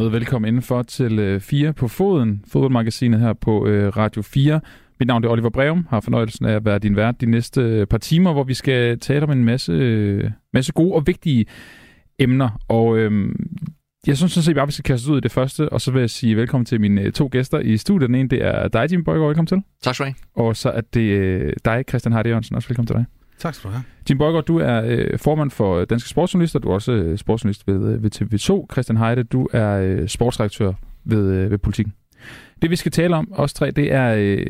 dermed velkommen indenfor til øh, 4 på foden, fodboldmagasinet her på øh, Radio 4. Mit navn er Oliver Breum, har fornøjelsen af at være din vært de næste øh, par timer, hvor vi skal tale om en masse, øh, masse gode og vigtige emner. Og øh, jeg synes sådan set bare, vi skal kaste ud i det første, og så vil jeg sige velkommen til mine øh, to gæster i studiet. Den ene, det er dig, Jim Bøjgaard. Velkommen til. Tak skal du have. Og så er det øh, dig, Christian Hardy Jørgensen. Også velkommen til dig. Tak skal du have. Jim Borgård, du er øh, formand for øh, Danske Sportsjournalister. Du er også øh, sportsjournalist ved, øh, ved TV2. Christian Heide, du er øh, sportsredaktør ved, øh, ved Politiken. Det vi skal tale om, os tre, det er øh,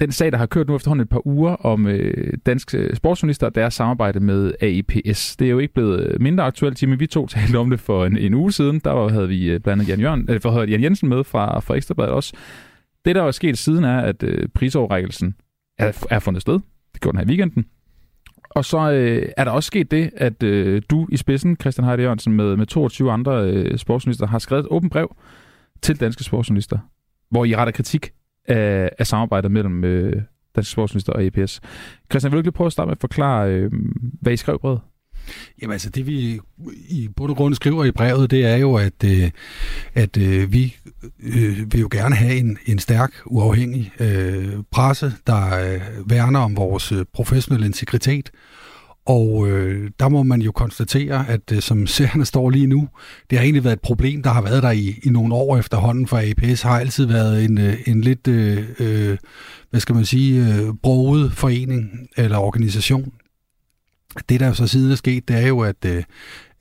den sag, der har kørt nu efterhånden et par uger om øh, danske øh, sportsjournalister og deres samarbejde med AIPS. Det er jo ikke blevet øh, mindre aktuelt, Jimmy. Vi to talte om det for en, en uge siden. Der var, havde vi blandt andet Jan, Jørgen, øh, for, Jan Jensen med fra, fra Ekstrabladet også. Det, der er sket siden, er, at øh, prisoverrækkelsen er, er fundet sted. Det gjorde den her i weekenden. Og så øh, er der også sket det, at øh, du i spidsen, Christian Heide Jørgensen, med, med 22 andre øh, sportsjournalister, har skrevet et åbent brev til danske sportsjournalister, hvor I retter kritik af, af samarbejdet mellem øh, danske sportsjournalister og EPS. Christian, vil du ikke lige prøve at starte med at forklare, øh, hvad I skrev brevet? Jamen altså, det vi i bund og grund skriver i brevet, det er jo, at, øh, at øh, vi øh, vil jo gerne have en, en stærk, uafhængig øh, presse, der øh, værner om vores øh, professionelle integritet. Og øh, der må man jo konstatere, at øh, som serien står lige nu, det har egentlig været et problem, der har været der i, i nogle år efterhånden, for APS har altid været en, øh, en lidt, øh, øh, hvad skal man sige, øh, broget forening eller organisation. Det, der så siden er sket, det er jo, at, øh,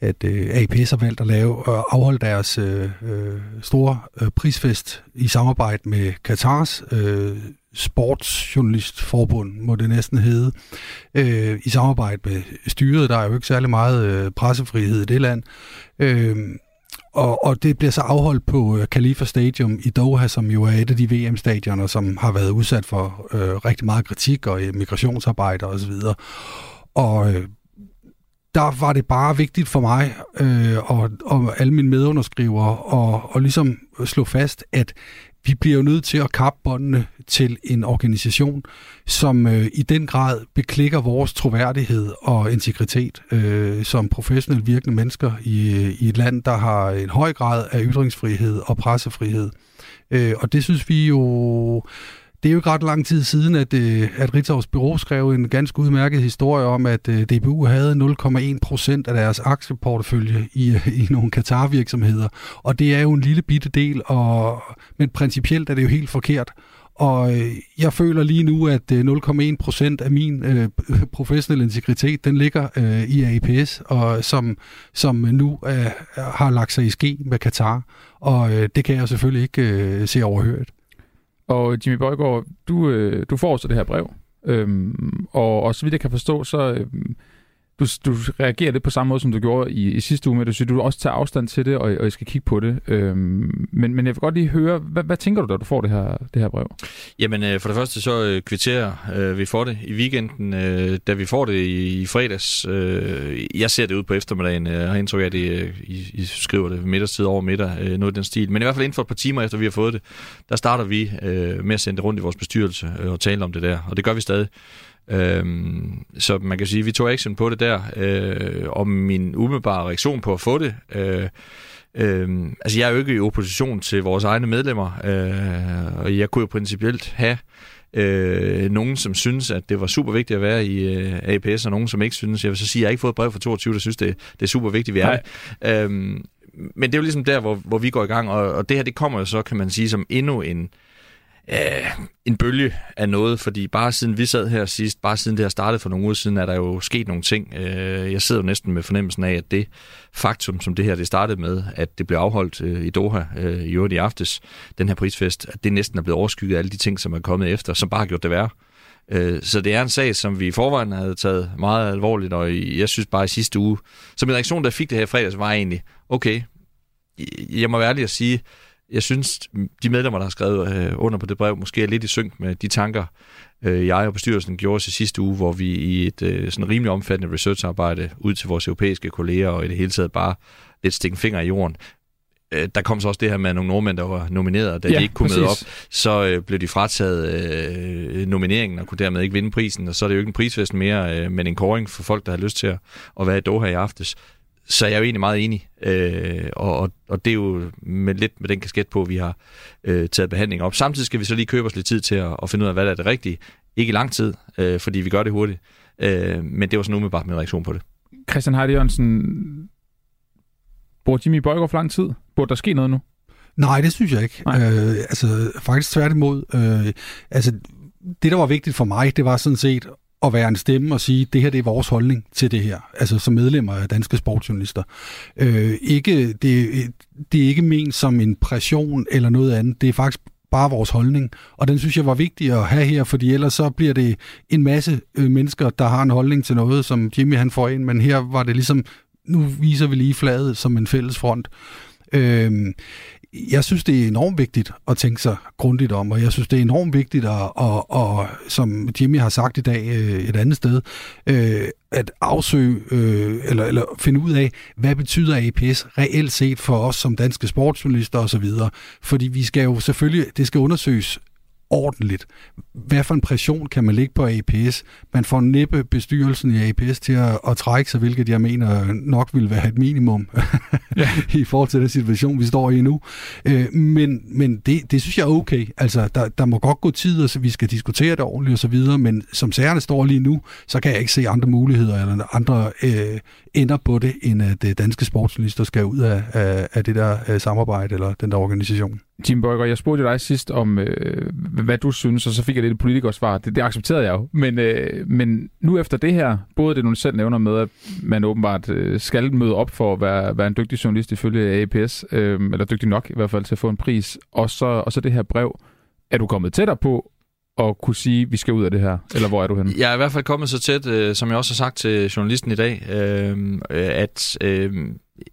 at øh, APS har valgt at lave og afholde deres øh, øh store øh, prisfest i samarbejde med Katars øh, sportsjournalistforbund, må det næsten hedde, øh, i samarbejde med styret. Der er jo ikke særlig meget øh, pressefrihed i det land. Øh, og, og det bliver så afholdt på øh, Khalifa Stadium i Doha, som jo er et af de VM-stadioner, som har været udsat for øh, rigtig meget kritik og migrationsarbejde osv. Og øh, der var det bare vigtigt for mig øh, og, og alle mine medunderskrivere og, og ligesom slå fast, at vi bliver jo nødt til at kappe båndene til en organisation, som øh, i den grad beklikker vores troværdighed og integritet øh, som professionelt virkende mennesker i, øh, i et land, der har en høj grad af ytringsfrihed og pressefrihed. Øh, og det synes vi jo det er jo ikke ret lang tid siden, at, øh, at Ritzaus Bureau skrev en ganske udmærket historie om, at øh, DBU havde 0,1 procent af deres aktieportefølje i, øh, i nogle Katar-virksomheder. Og det er jo en lille bitte del, og, men principielt er det jo helt forkert. Og jeg føler lige nu, at 0,1 procent af min øh, professionelle integritet, den ligger øh, i APS, og som, som nu øh, har lagt sig i ske med Katar. Og øh, det kan jeg selvfølgelig ikke øh, se overhørt. Og Jimmy Bøjgaard, du, øh, du får så det her brev, øhm, og, og så vidt jeg kan forstå, så øhm, du, du reagerer lidt på samme måde, som du gjorde i, i sidste uge, men du siger, du også tager afstand til det, og, og jeg skal kigge på det. Øhm, men, men jeg vil godt lige høre, hvad, hvad tænker du, da du får det her, det her brev? Jamen, øh, for det første så øh, kvitterer øh, vi for det i weekenden, øh, da vi får det i, i fredags. Øh, jeg ser det ud på eftermiddagen, øh, jeg har indtryk af, at det, øh, I, I skriver det middagstid over middag, øh, noget i den stil. Men i hvert fald inden for et par timer efter vi har fået det, der starter vi øh, med at sende det rundt i vores bestyrelse øh, og tale om det der, og det gør vi stadig. Øhm, så man kan sige, at vi tog action på det der, øh, og min umiddelbare reaktion på at få det, øh, øh, altså jeg er jo ikke i opposition til vores egne medlemmer, øh, og jeg kunne jo principielt have øh, nogen, som synes, at det var super vigtigt at være i øh, APS, og nogen, som ikke synes. Jeg vil så sige, at jeg har ikke fået et brev fra 22, der synes, det, det er super vigtigt, vi er øhm, Men det er jo ligesom der, hvor, hvor vi går i gang, og, og det her, det kommer jo så, kan man sige, som endnu en, øh, en bølge af noget, fordi bare siden vi sad her sidst, bare siden det her startede for nogle uger siden, er der jo sket nogle ting. Øh, jeg sidder jo næsten med fornemmelsen af, at det faktum, som det her det startede med, at det blev afholdt øh, i Doha øh, i øvrigt i aftes, den her prisfest, at det næsten er blevet overskygget af alle de ting, som er kommet efter, som bare har gjort det værre. Øh, så det er en sag, som vi i forvejen havde taget meget alvorligt, og jeg synes bare i sidste uge, så min reaktion, der fik det her i fredags, var egentlig, okay, jeg må være ærlig at sige, jeg synes, de medlemmer, der har skrevet øh, under på det brev, måske er lidt i synk med de tanker, øh, jeg og bestyrelsen gjorde sig sidste uge, hvor vi i et øh, sådan rimelig omfattende researcharbejde ud til vores europæiske kolleger, og i det hele taget bare lidt stikke finger i jorden, øh, der kom så også det her med nogle nordmænd, der var nomineret, da ja, de ikke kunne præcis. møde op, så øh, blev de frataget øh, nomineringen og kunne dermed ikke vinde prisen, og så er det jo ikke en prisfest mere, øh, men en koring for folk, der har lyst til at, at være i Doha i aftes. Så jeg er jo egentlig meget enig. Øh, og, og, og det er jo med, lidt med den kasket på, at vi har øh, taget behandling op. Samtidig skal vi så lige købe os lidt tid til at, at finde ud af, hvad der er det rigtige. Ikke i lang tid, øh, fordi vi gør det hurtigt. Øh, men det var sådan umiddelbart min reaktion på det. Christian Heide Jørgensen, bruger Jimmy Bøjgaard for lang tid? Burde der ske noget nu? Nej, det synes jeg ikke. Øh, altså, faktisk tværtimod. Øh, altså, det, der var vigtigt for mig, det var sådan set at være en stemme og sige, det her det er vores holdning til det her, altså som medlemmer af danske sportsjournalister. Øh, ikke, det, det er ikke ment som en pression eller noget andet, det er faktisk bare vores holdning, og den synes jeg var vigtig at have her, fordi ellers så bliver det en masse øh, mennesker, der har en holdning til noget, som Jimmy han får ind, men her var det ligesom, nu viser vi lige fladet som en fælles front. Øh, jeg synes, det er enormt vigtigt at tænke sig grundigt om, og jeg synes, det er enormt vigtigt at, at, at som Jimmy har sagt i dag øh, et andet sted, øh, at afsøge øh, eller, eller finde ud af, hvad betyder APS reelt set for os som danske sportsjournalister osv. Fordi vi skal jo selvfølgelig, det skal undersøges ordentligt. Hvad for en pression kan man lægge på APS? Man får næppe bestyrelsen i APS til at, at trække sig, hvilket jeg mener nok vil være et minimum ja. i forhold til den situation, vi står i nu. Øh, men men det, det synes jeg er okay. Altså, der, der må godt gå tid, og så vi skal diskutere det ordentligt og så videre, men som sagerne står lige nu, så kan jeg ikke se andre muligheder eller andre øh, ender på det, end at øh, danske sportsjournalister skal ud af, af, af det der øh, samarbejde eller den der organisation. Tim Bøger, jeg spurgte dig sidst om, øh, hvad du synes, og så fik jeg lidt et politikersvar. Det, det accepterede jeg jo. Men, øh, men nu efter det her, både det, du selv nævner med, at man åbenbart øh, skal møde op for at være, være en dygtig journalist ifølge APS, øh, eller dygtig nok i hvert fald til at få en pris, og så, og så det her brev. Er du kommet tættere på at kunne sige, at vi skal ud af det her? Eller hvor er du henne? Jeg er i hvert fald kommet så tæt, øh, som jeg også har sagt til journalisten i dag, øh, at øh,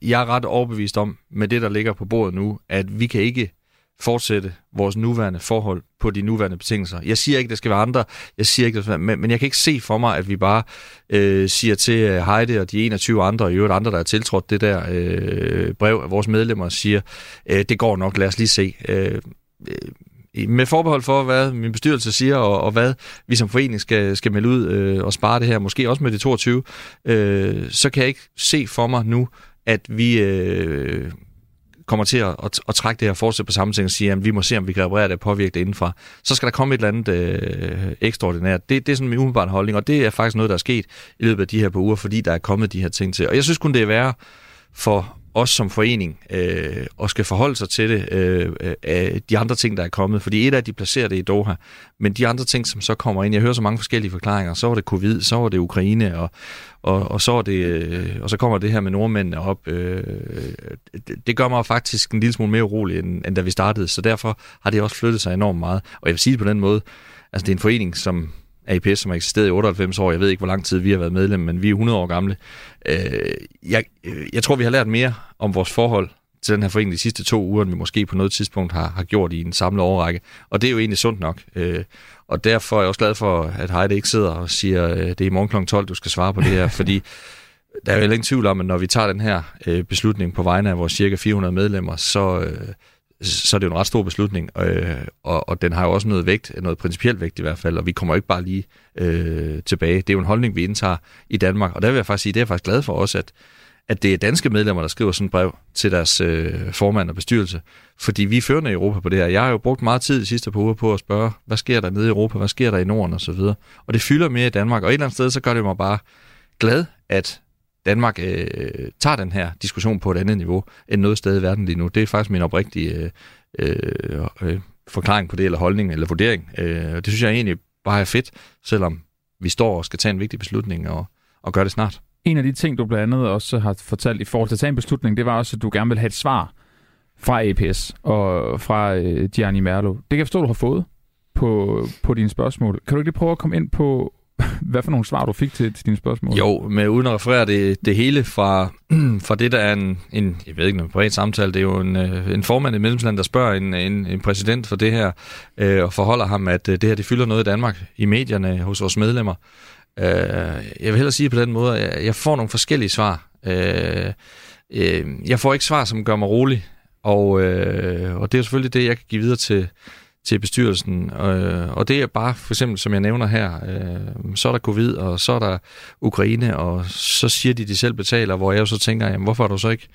jeg er ret overbevist om, med det, der ligger på bordet nu, at vi kan ikke fortsætte vores nuværende forhold på de nuværende betingelser. Jeg siger ikke, at der skal være andre, jeg siger ikke, det men, men jeg kan ikke se for mig, at vi bare øh, siger til øh, Heide og de 21 andre, og i øvrigt andre, der har tiltrådt det der øh, brev af vores medlemmer, siger, øh, det går nok, lad os lige se. Øh, øh, med forbehold for, hvad min bestyrelse siger, og, og hvad vi som forening skal, skal melde ud øh, og spare det her, måske også med de 22, øh, så kan jeg ikke se for mig nu, at vi øh, kommer til at, at, at trække det her fortsætte på samme ting og sige, at vi må se, om vi kan reparere det og påvirke det indenfra, så skal der komme et eller andet øh, ekstraordinært. Det, det er sådan min umiddelbare holdning, og det er faktisk noget, der er sket i løbet af de her par uger, fordi der er kommet de her ting til. Og jeg synes kun, det er værre for os som forening øh, og skal forholde sig til det, øh, øh, de andre ting, der er kommet. Fordi et af de placerer det i Doha, men de andre ting, som så kommer ind, jeg hører så mange forskellige forklaringer. Så var det covid, så var det Ukraine, og, og, og, så, er det, øh, og så kommer det her med nordmændene op. Øh, det, det gør mig faktisk en lille smule mere urolig, end, end da vi startede, så derfor har det også flyttet sig enormt meget. Og jeg vil sige det på den måde, altså det er en forening, som APS, som har eksisteret i 98 år. Jeg ved ikke, hvor lang tid vi har været medlem, men vi er 100 år gamle. Øh, jeg, øh, jeg tror, vi har lært mere om vores forhold til den her forening de sidste to uger, end vi måske på noget tidspunkt har, har gjort i en samlet overrække. Og det er jo egentlig sundt nok. Øh, og derfor er jeg også glad for, at Heide ikke sidder og siger, øh, det er i morgen kl. 12, du skal svare på det her, fordi der er jo ingen tvivl om, at når vi tager den her øh, beslutning på vegne af vores cirka 400 medlemmer, så, øh, så er det jo en ret stor beslutning, øh, og, og den har jo også noget vægt, noget principielt vægt i hvert fald, og vi kommer jo ikke bare lige øh, tilbage. Det er jo en holdning, vi indtager i Danmark, og der vil jeg faktisk sige, det er jeg faktisk glad for også, at, at det er danske medlemmer, der skriver sådan et brev til deres øh, formand og bestyrelse, fordi vi er førende i Europa på det her. Jeg har jo brugt meget tid de sidste par uger på at spørge, hvad sker der nede i Europa, hvad sker der i Norden osv., og, og det fylder mere i Danmark, og et eller andet sted, så gør det mig bare glad, at Danmark øh, tager den her diskussion på et andet niveau end noget sted i verden lige nu. Det er faktisk min oprigtige øh, øh, øh forklaring på det, eller holdning, eller vurdering. Øh, det synes jeg egentlig bare er fedt, selvom vi står og skal tage en vigtig beslutning og, og gøre det snart. En af de ting, du blandt andet også har fortalt i forhold til at tage en beslutning, det var også, at du gerne vil have et svar fra APS og fra øh, Gianni Merlo. Det kan jeg forstå, du har fået på, på dine spørgsmål. Kan du ikke lige prøve at komme ind på, hvad for nogle svar du fik til, til dine spørgsmål? Jo, med uden at referere det, det hele fra, fra det, der er en, en, jeg ved ikke, en privat samtale, det er jo en, øh, en formand i medlemsland, der spørger en, en, en præsident for det her, øh, og forholder ham, at øh, det her, det fylder noget i Danmark, i medierne, hos vores medlemmer. Øh, jeg vil hellere sige på den måde, at jeg får nogle forskellige svar. Øh, øh, jeg får ikke svar, som gør mig rolig, og, øh, og det er selvfølgelig det, jeg kan give videre til, til bestyrelsen. Øh, og det er bare, for eksempel, som jeg nævner her, øh, så er der covid, og så er der Ukraine, og så siger de, de selv betaler, hvor jeg jo så tænker, jamen, hvorfor har du så ikke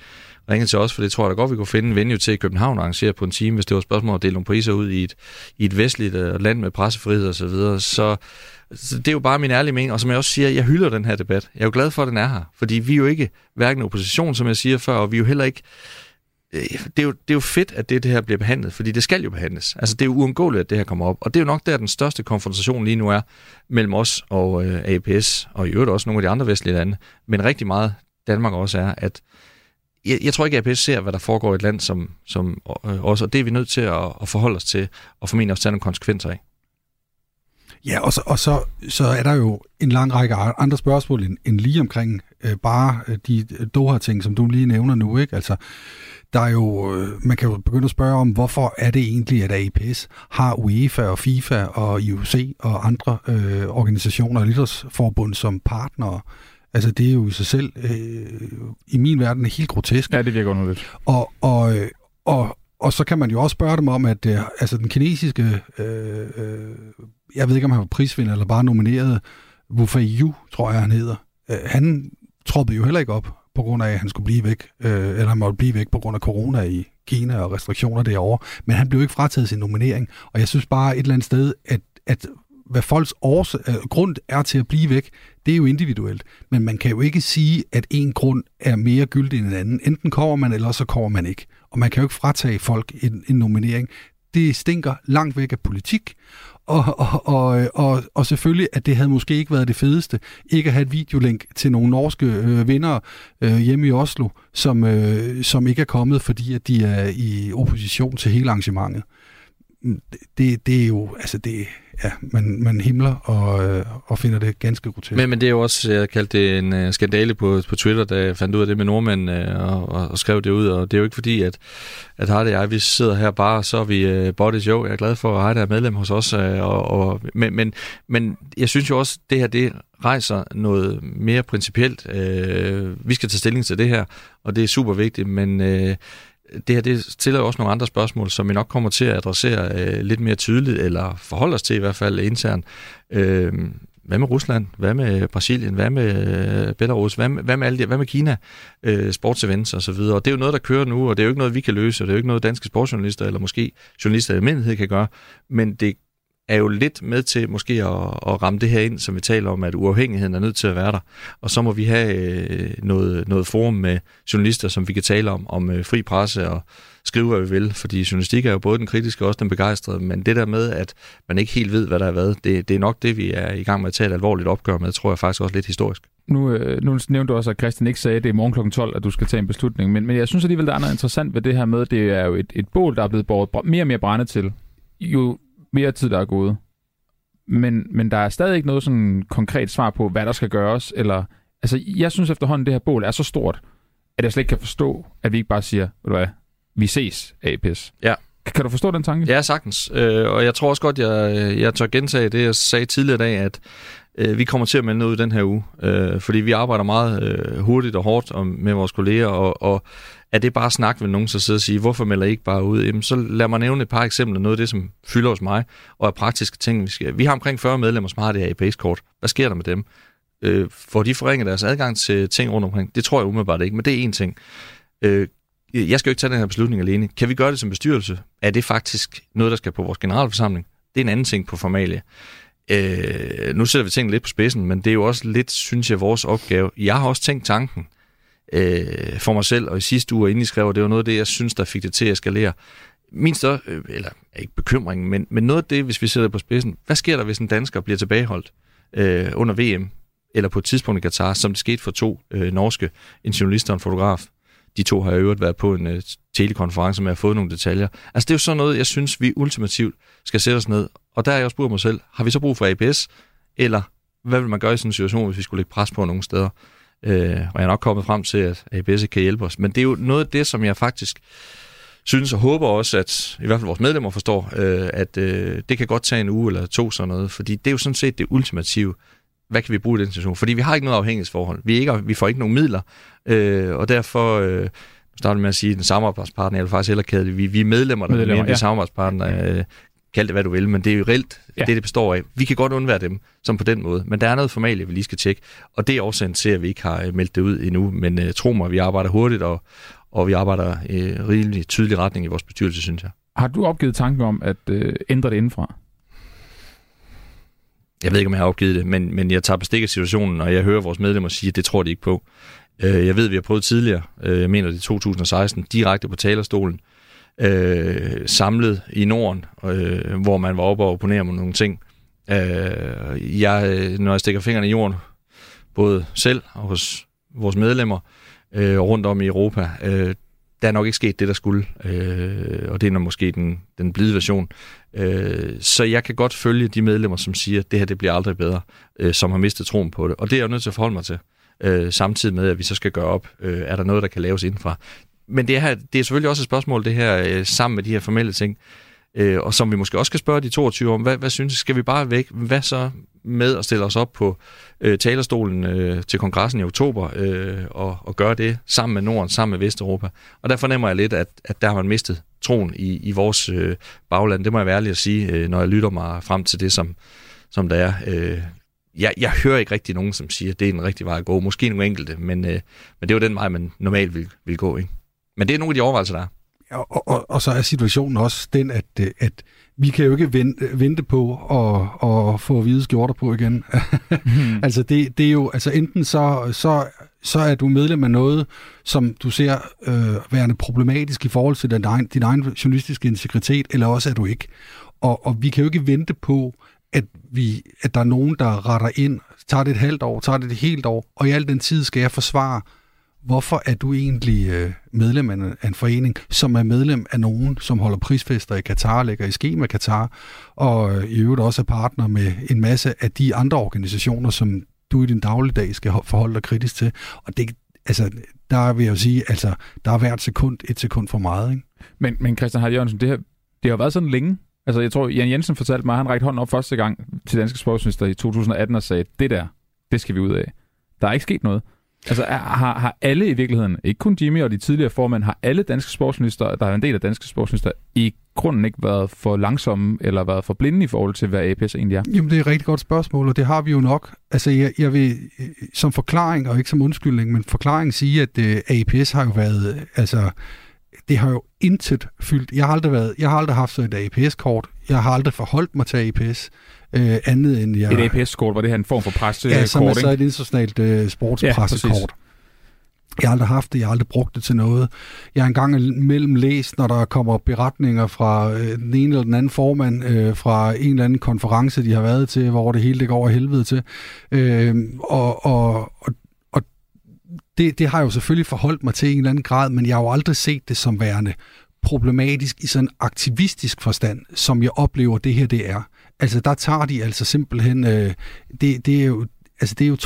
ringet til os, for det tror jeg da godt, vi kunne finde en venue til i København og arrangere på en time, hvis det var et spørgsmål at dele nogle priser ud i et, i et vestligt øh, land med pressefrihed og så videre. Så, så det er jo bare min ærlige mening, og som jeg også siger, jeg hylder den her debat. Jeg er jo glad for, at den er her, fordi vi er jo ikke hverken opposition, som jeg siger før, og vi er jo heller ikke Øh, det er, jo, det er jo fedt, at det, det her bliver behandlet, fordi det skal jo behandles. Altså, det er jo uundgåeligt, at det her kommer op. Og det er jo nok der, den største konfrontation lige nu er mellem os og øh, APS, og i øvrigt også nogle af de andre vestlige lande, men rigtig meget Danmark også er, at jeg, jeg tror ikke, at APS ser, hvad der foregår i et land som, som øh, også, og det er vi nødt til at, at forholde os til, og formentlig også tage nogle konsekvenser af. Ja, og så, og så, så er der jo en lang række andre spørgsmål end, end lige omkring øh, bare øh, de øh, Doha-ting, som du lige nævner nu. ikke? Altså, der er jo, øh, man kan jo begynde at spørge om, hvorfor er det egentlig, at APS har UEFA og FIFA og IOC og andre øh, organisationer og idrætsforbund som partnere Altså, det er jo i sig selv, øh, i min verden, helt grotesk. Ja, det virker underligt. Og, og, og, og så kan man jo også spørge dem om, at øh, altså, den kinesiske, øh, øh, jeg ved ikke, om han var prisvinder eller bare nomineret, Wu Fei tror jeg, han hedder. Øh, han troppede jo heller ikke op, på grund af, at han skulle blive væk, øh, eller han måtte blive væk på grund af corona i Kina og restriktioner derovre. Men han blev ikke frataget sin nominering, og jeg synes bare et eller andet sted, at, at hvad folks års, øh, grund er til at blive væk, det er jo individuelt. Men man kan jo ikke sige, at en grund er mere gyldig end en anden. Enten kommer man, eller så kommer man ikke. Og man kan jo ikke fratage folk en, en nominering. Det stinker langt væk af politik, og, og, og, og, og selvfølgelig, at det havde måske ikke været det fedeste, ikke at have et videolink til nogle norske øh, vinder øh, hjemme i Oslo, som, øh, som ikke er kommet, fordi at de er i opposition til hele arrangementet. Mm, det, det er jo, altså det, ja, man, man himler og, øh, og finder det ganske grotesk. Men, men det er jo også, jeg kaldte det en øh, skandale på, på Twitter, da jeg fandt ud af det med nordmænd øh, og, og, og skrev det ud, og det er jo ikke fordi, at, at Hardy og jeg, vi sidder her bare, så er vi uh, body show. Jeg er glad for, at Hardy er medlem hos os, og, og, men, men, men jeg synes jo også, det her, det rejser noget mere principielt. Uh, vi skal tage stilling til det her, og det er super vigtigt, men uh, det her det stiller også nogle andre spørgsmål, som vi nok kommer til at adressere øh, lidt mere tydeligt, eller forholde os til i hvert fald internt. Øh, hvad med Rusland? Hvad med Brasilien? Hvad med øh, Belarus? Hvad med, hvad med, alle de, hvad med Kina? Øh, sportsevents og så videre. Og det er jo noget, der kører nu, og det er jo ikke noget, vi kan løse, og det er jo ikke noget, danske sportsjournalister, eller måske journalister i almindelighed kan gøre. Men det er jo lidt med til måske at, at ramme det her ind, som vi taler om, at uafhængigheden er nødt til at være der. Og så må vi have øh, noget, noget forum med journalister, som vi kan tale om, om øh, fri presse og skrive, hvad vi vil. Fordi journalistik er jo både den kritiske og også den begejstrede, men det der med, at man ikke helt ved, hvad der er været, det, det er nok det, vi er i gang med at tage et alvorligt opgør med, tror jeg faktisk også lidt historisk. Nu, øh, nu nævnte du også, at Christian ikke sagde, at det er morgen kl. 12, at du skal tage en beslutning, men, men jeg synes alligevel, der er noget interessant ved det her med, det er jo et, et bål, der er blevet båret mere og mere brændet til, jo mere tid, der er gået men, men der er stadig ikke noget sådan konkret svar på, hvad der skal gøres. Eller, altså, jeg synes efterhånden, det her bål er så stort, at jeg slet ikke kan forstå, at vi ikke bare siger, ved du hvad, vi ses, APS. Ja. Kan du forstå den tanke? Ja, sagtens. Øh, og jeg tror også godt, jeg, jeg tør gentage det, jeg sagde tidligere i dag, at øh, vi kommer til at melde noget ud den her uge. Øh, fordi vi arbejder meget øh, hurtigt og hårdt og, med vores kolleger, og, og er det bare snak vil nogen, så sidde og sige, hvorfor melder I ikke bare ud? Jamen, så lad mig nævne et par eksempler, noget af det, som fylder hos mig, og er praktiske ting, vi skal. Vi har omkring 40 medlemmer, som har det her APS-kort. Hvad sker der med dem? Øh, får de forringet deres adgang til ting rundt omkring? Det tror jeg umiddelbart ikke, men det er én ting. Øh, jeg skal jo ikke tage den her beslutning alene. Kan vi gøre det som bestyrelse? Er det faktisk noget, der skal på vores generalforsamling? Det er en anden ting på formalie. Øh, nu sætter vi tingene lidt på spidsen, men det er jo også lidt, synes jeg, vores opgave. Jeg har også tænkt tanken, øh, for mig selv, og i sidste uge, inden I skrev, det var noget af det, jeg synes, der fik det til at eskalere. Min større, øh, eller ikke bekymring, men, men noget af det, hvis vi sætter på spidsen, hvad sker der, hvis en dansker bliver tilbageholdt øh, under VM, eller på et tidspunkt i Katar, som det skete for to øh, norske, en journalist og en fotograf. De to har i øvrigt været på en øh, telekonference med at få nogle detaljer. Altså det er jo sådan noget, jeg synes, vi ultimativt skal sætte os ned. Og der er jeg også spurgt mig selv, har vi så brug for APS, eller hvad vil man gøre i sådan en situation, hvis vi skulle lægge pres på nogle steder? Øh, og jeg er nok kommet frem til, at ABS kan hjælpe os. Men det er jo noget af det, som jeg faktisk synes og håber også, at i hvert fald vores medlemmer forstår, øh, at øh, det kan godt tage en uge eller to sådan noget, fordi det er jo sådan set det ultimative. Hvad kan vi bruge i den situation? Fordi vi har ikke noget afhængighedsforhold. Vi, ikke, vi får ikke nogen midler, øh, og derfor... Øh, starter med at sige, at den samarbejdspartner, vil faktisk heller det, vi, vi er medlemmer, der medlemmer, er ja. samarbejdspartner. Øh, kald det hvad du vil, men det er jo reelt ja. det, det består af. Vi kan godt undvære dem som på den måde, men der er noget formalie, vi lige skal tjekke, og det er årsagen til, at vi ikke har meldt det ud endnu, men uh, tro mig, vi arbejder hurtigt, og, og vi arbejder i uh, rimelig tydelig retning i vores bestyrelse, synes jeg. Har du opgivet tanken om at øh, ændre det indenfra? Jeg ved ikke, om jeg har opgivet det, men, men jeg tager bestik af situationen, og jeg hører vores medlemmer sige, at det tror de ikke på. Øh, jeg ved, at vi har prøvet tidligere, øh, jeg mener det i 2016, direkte på talerstolen, øh, samlet i Norden, øh, hvor man var oppe og opponere mod nogle ting. Øh, jeg, når jeg stikker fingrene i jorden, både selv og hos vores medlemmer øh, rundt om i Europa, øh, der er nok ikke sket det, der skulle, øh, og det er måske den, den blide version. Øh, så jeg kan godt følge de medlemmer, som siger, at det her det bliver aldrig bedre, øh, som har mistet troen på det. Og det er jeg nødt til at forholde mig til, øh, samtidig med, at vi så skal gøre op, øh, er der noget, der kan laves indenfra. Men det, her, det er selvfølgelig også et spørgsmål, det her, øh, sammen med de her formelle ting, øh, og som vi måske også skal spørge de 22 om, hvad, hvad synes Skal vi bare væk? Hvad så med at stille os op på øh, talerstolen øh, til kongressen i oktober øh, og, og gøre det sammen med Norden, sammen med Vesteuropa. Og der fornemmer jeg lidt, at, at der har man mistet troen i, i vores øh, bagland. Det må jeg være ærlig at sige, øh, når jeg lytter mig frem til det, som, som der er. Øh, jeg, jeg hører ikke rigtig nogen, som siger, at det er en rigtig vej at gå. Måske nogle enkelte, men, øh, men det er jo den vej, man normalt vil, vil gå. Ikke? Men det er nogle af de overvejelser, der er. Og, og, og så er situationen også den, at, øh, at vi kan jo ikke vente, vente på at, at få hvide skjorter på igen. mm. altså det, det er jo, altså enten så, så, så er du medlem af noget, som du ser øh, værende problematisk i forhold til din egen, din egen journalistiske integritet, eller også er du ikke. Og, og vi kan jo ikke vente på, at, vi, at der er nogen, der retter ind, tager det et halvt år, tager det et helt år, og i al den tid skal jeg forsvare hvorfor er du egentlig øh, medlem af en forening, som er medlem af nogen, som holder prisfester i Katar, lægger i ske med Katar, og øh, i øvrigt også er partner med en masse af de andre organisationer, som du i din dagligdag skal forholde dig kritisk til. Og det, altså, der vil jeg jo sige, altså, der er hvert sekund et sekund for meget. Ikke? Men, men Christian Hardy Jørgensen, det, her, det har været sådan længe. Altså, jeg tror, Jan Jensen fortalte mig, at han rækte hånden op første gang til Danske Sportsminister i 2018 og sagde, det der, det skal vi ud af. Der er ikke sket noget. Altså har, har alle i virkeligheden, ikke kun Jimmy og de tidligere formænd, har alle danske sportsminister, der er en del af danske sportsminister, ikke grunden ikke været for langsomme eller været for blinde i forhold til, hvad APS egentlig er? Jamen, det er et rigtig godt spørgsmål, og det har vi jo nok. Altså, jeg, jeg vil som forklaring, og ikke som undskyldning, men forklaring sige, at øh, APS har jo været, altså, det har jo intet fyldt. Jeg har aldrig, været, jeg har aldrig haft så et APS-kort. Jeg har aldrig forholdt mig til APS øh, andet end jeg... Et APS-kort, var det her en form for pressekort, Ja, som er så et internationalt øh, sportspressekort. Ja, jeg har aldrig haft det, jeg har aldrig brugt det til noget. Jeg har engang imellem læst, når der kommer beretninger fra øh, den ene eller den anden formand øh, fra en eller anden konference, de har været til, hvor det hele det går over helvede til. Øh, og, og, og, og det, det har jeg jo selvfølgelig forholdt mig til i en eller anden grad, men jeg har jo aldrig set det som værende problematisk i sådan en aktivistisk forstand, som jeg oplever, det her det er. Altså, der tager de altså simpelthen... Øh, det, det er jo altså det er jo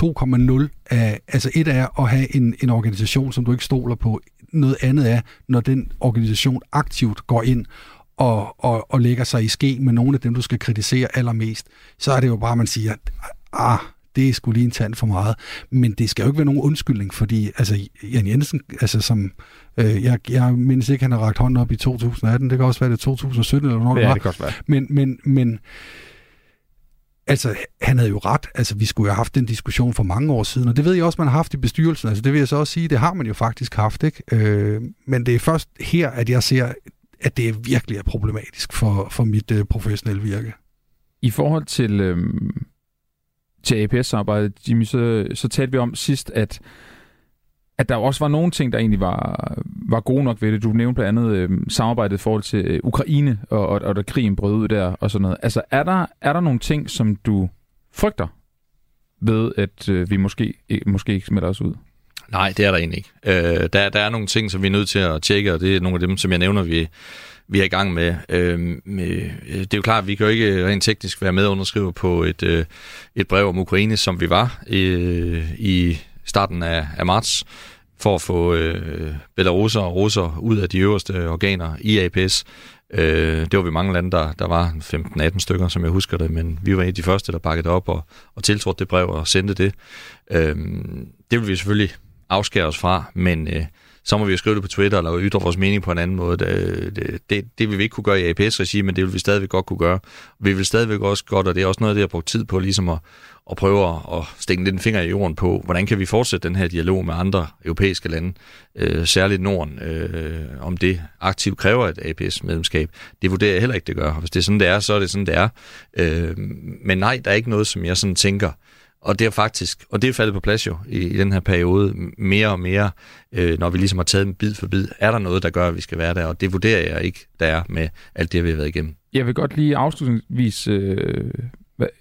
2,0 af, altså et er at have en, en organisation, som du ikke stoler på. Noget andet er, når den organisation aktivt går ind og, og, og lægger sig i ske med nogle af dem, du skal kritisere allermest, så er det jo bare, at man siger, ah, det er sgu lige en tand for meget. Men det skal jo ikke være nogen undskyldning, fordi altså, Jan Jensen, altså som, øh, jeg, jeg mindes ikke, han har ragt hånden op i 2018, det kan også være det 2017 eller noget, ja, det, det kan også være. Men, men, men altså, han havde jo ret. Altså, vi skulle jo have haft den diskussion for mange år siden, og det ved jeg også, man har haft i bestyrelsen. Altså, det vil jeg så også sige, det har man jo faktisk haft, ikke? Øh, men det er først her, at jeg ser, at det virkelig er problematisk for, for mit øh, professionelle virke. I forhold til, øh, til APS-arbejdet, Jimmy, så, så talte vi om sidst, at at der også var nogle ting, der egentlig var, var gode nok ved det. Du nævnte blandt andet øh, samarbejdet i forhold til øh, Ukraine, og, og, og da krigen brød ud der, og sådan noget. Altså, er der, er der nogle ting, som du frygter ved, at øh, vi måske, måske ikke smitter os ud? Nej, det er der egentlig ikke. Øh, der, der er nogle ting, som vi er nødt til at tjekke, og det er nogle af dem, som jeg nævner, vi, vi er i gang med. Øh, med. Øh, det er jo klart, at vi kan jo ikke rent teknisk være med underskrive på et, øh, et brev om Ukraine, som vi var øh, i starten af, af marts for at få øh, belaruser og russer ud af de øverste organer i APS. Øh, det var vi mange lande, der, der var 15-18 stykker, som jeg husker det, men vi var en af de første, der bakkede op og, og tiltrådte det brev og sendte det. Øh, det vil vi selvfølgelig afskære os fra, men øh, så må vi jo skrive det på Twitter eller ytre vores mening på en anden måde. Det, det, det, det vil vi ikke kunne gøre i APS-regi, men det vil vi stadigvæk godt kunne gøre. Vi vil stadigvæk også godt, og det er også noget af det, jeg har brugt tid på, ligesom at, at prøve at stikke lidt en finger i jorden på, hvordan kan vi fortsætte den her dialog med andre europæiske lande, øh, særligt Norden, øh, om det aktivt kræver et APS-medlemskab. Det vurderer jeg heller ikke, det gør. Hvis det er sådan, det er, så er det sådan, det er. Øh, men nej, der er ikke noget, som jeg sådan tænker, og det er faktisk, og det er faldet på plads jo i, i den her periode, mere og mere, øh, når vi ligesom har taget en bid for bid, er der noget, der gør, at vi skal være der, og det vurderer jeg ikke, der er med alt det, vi har været igennem. Jeg vil godt lige afslutningsvis øh,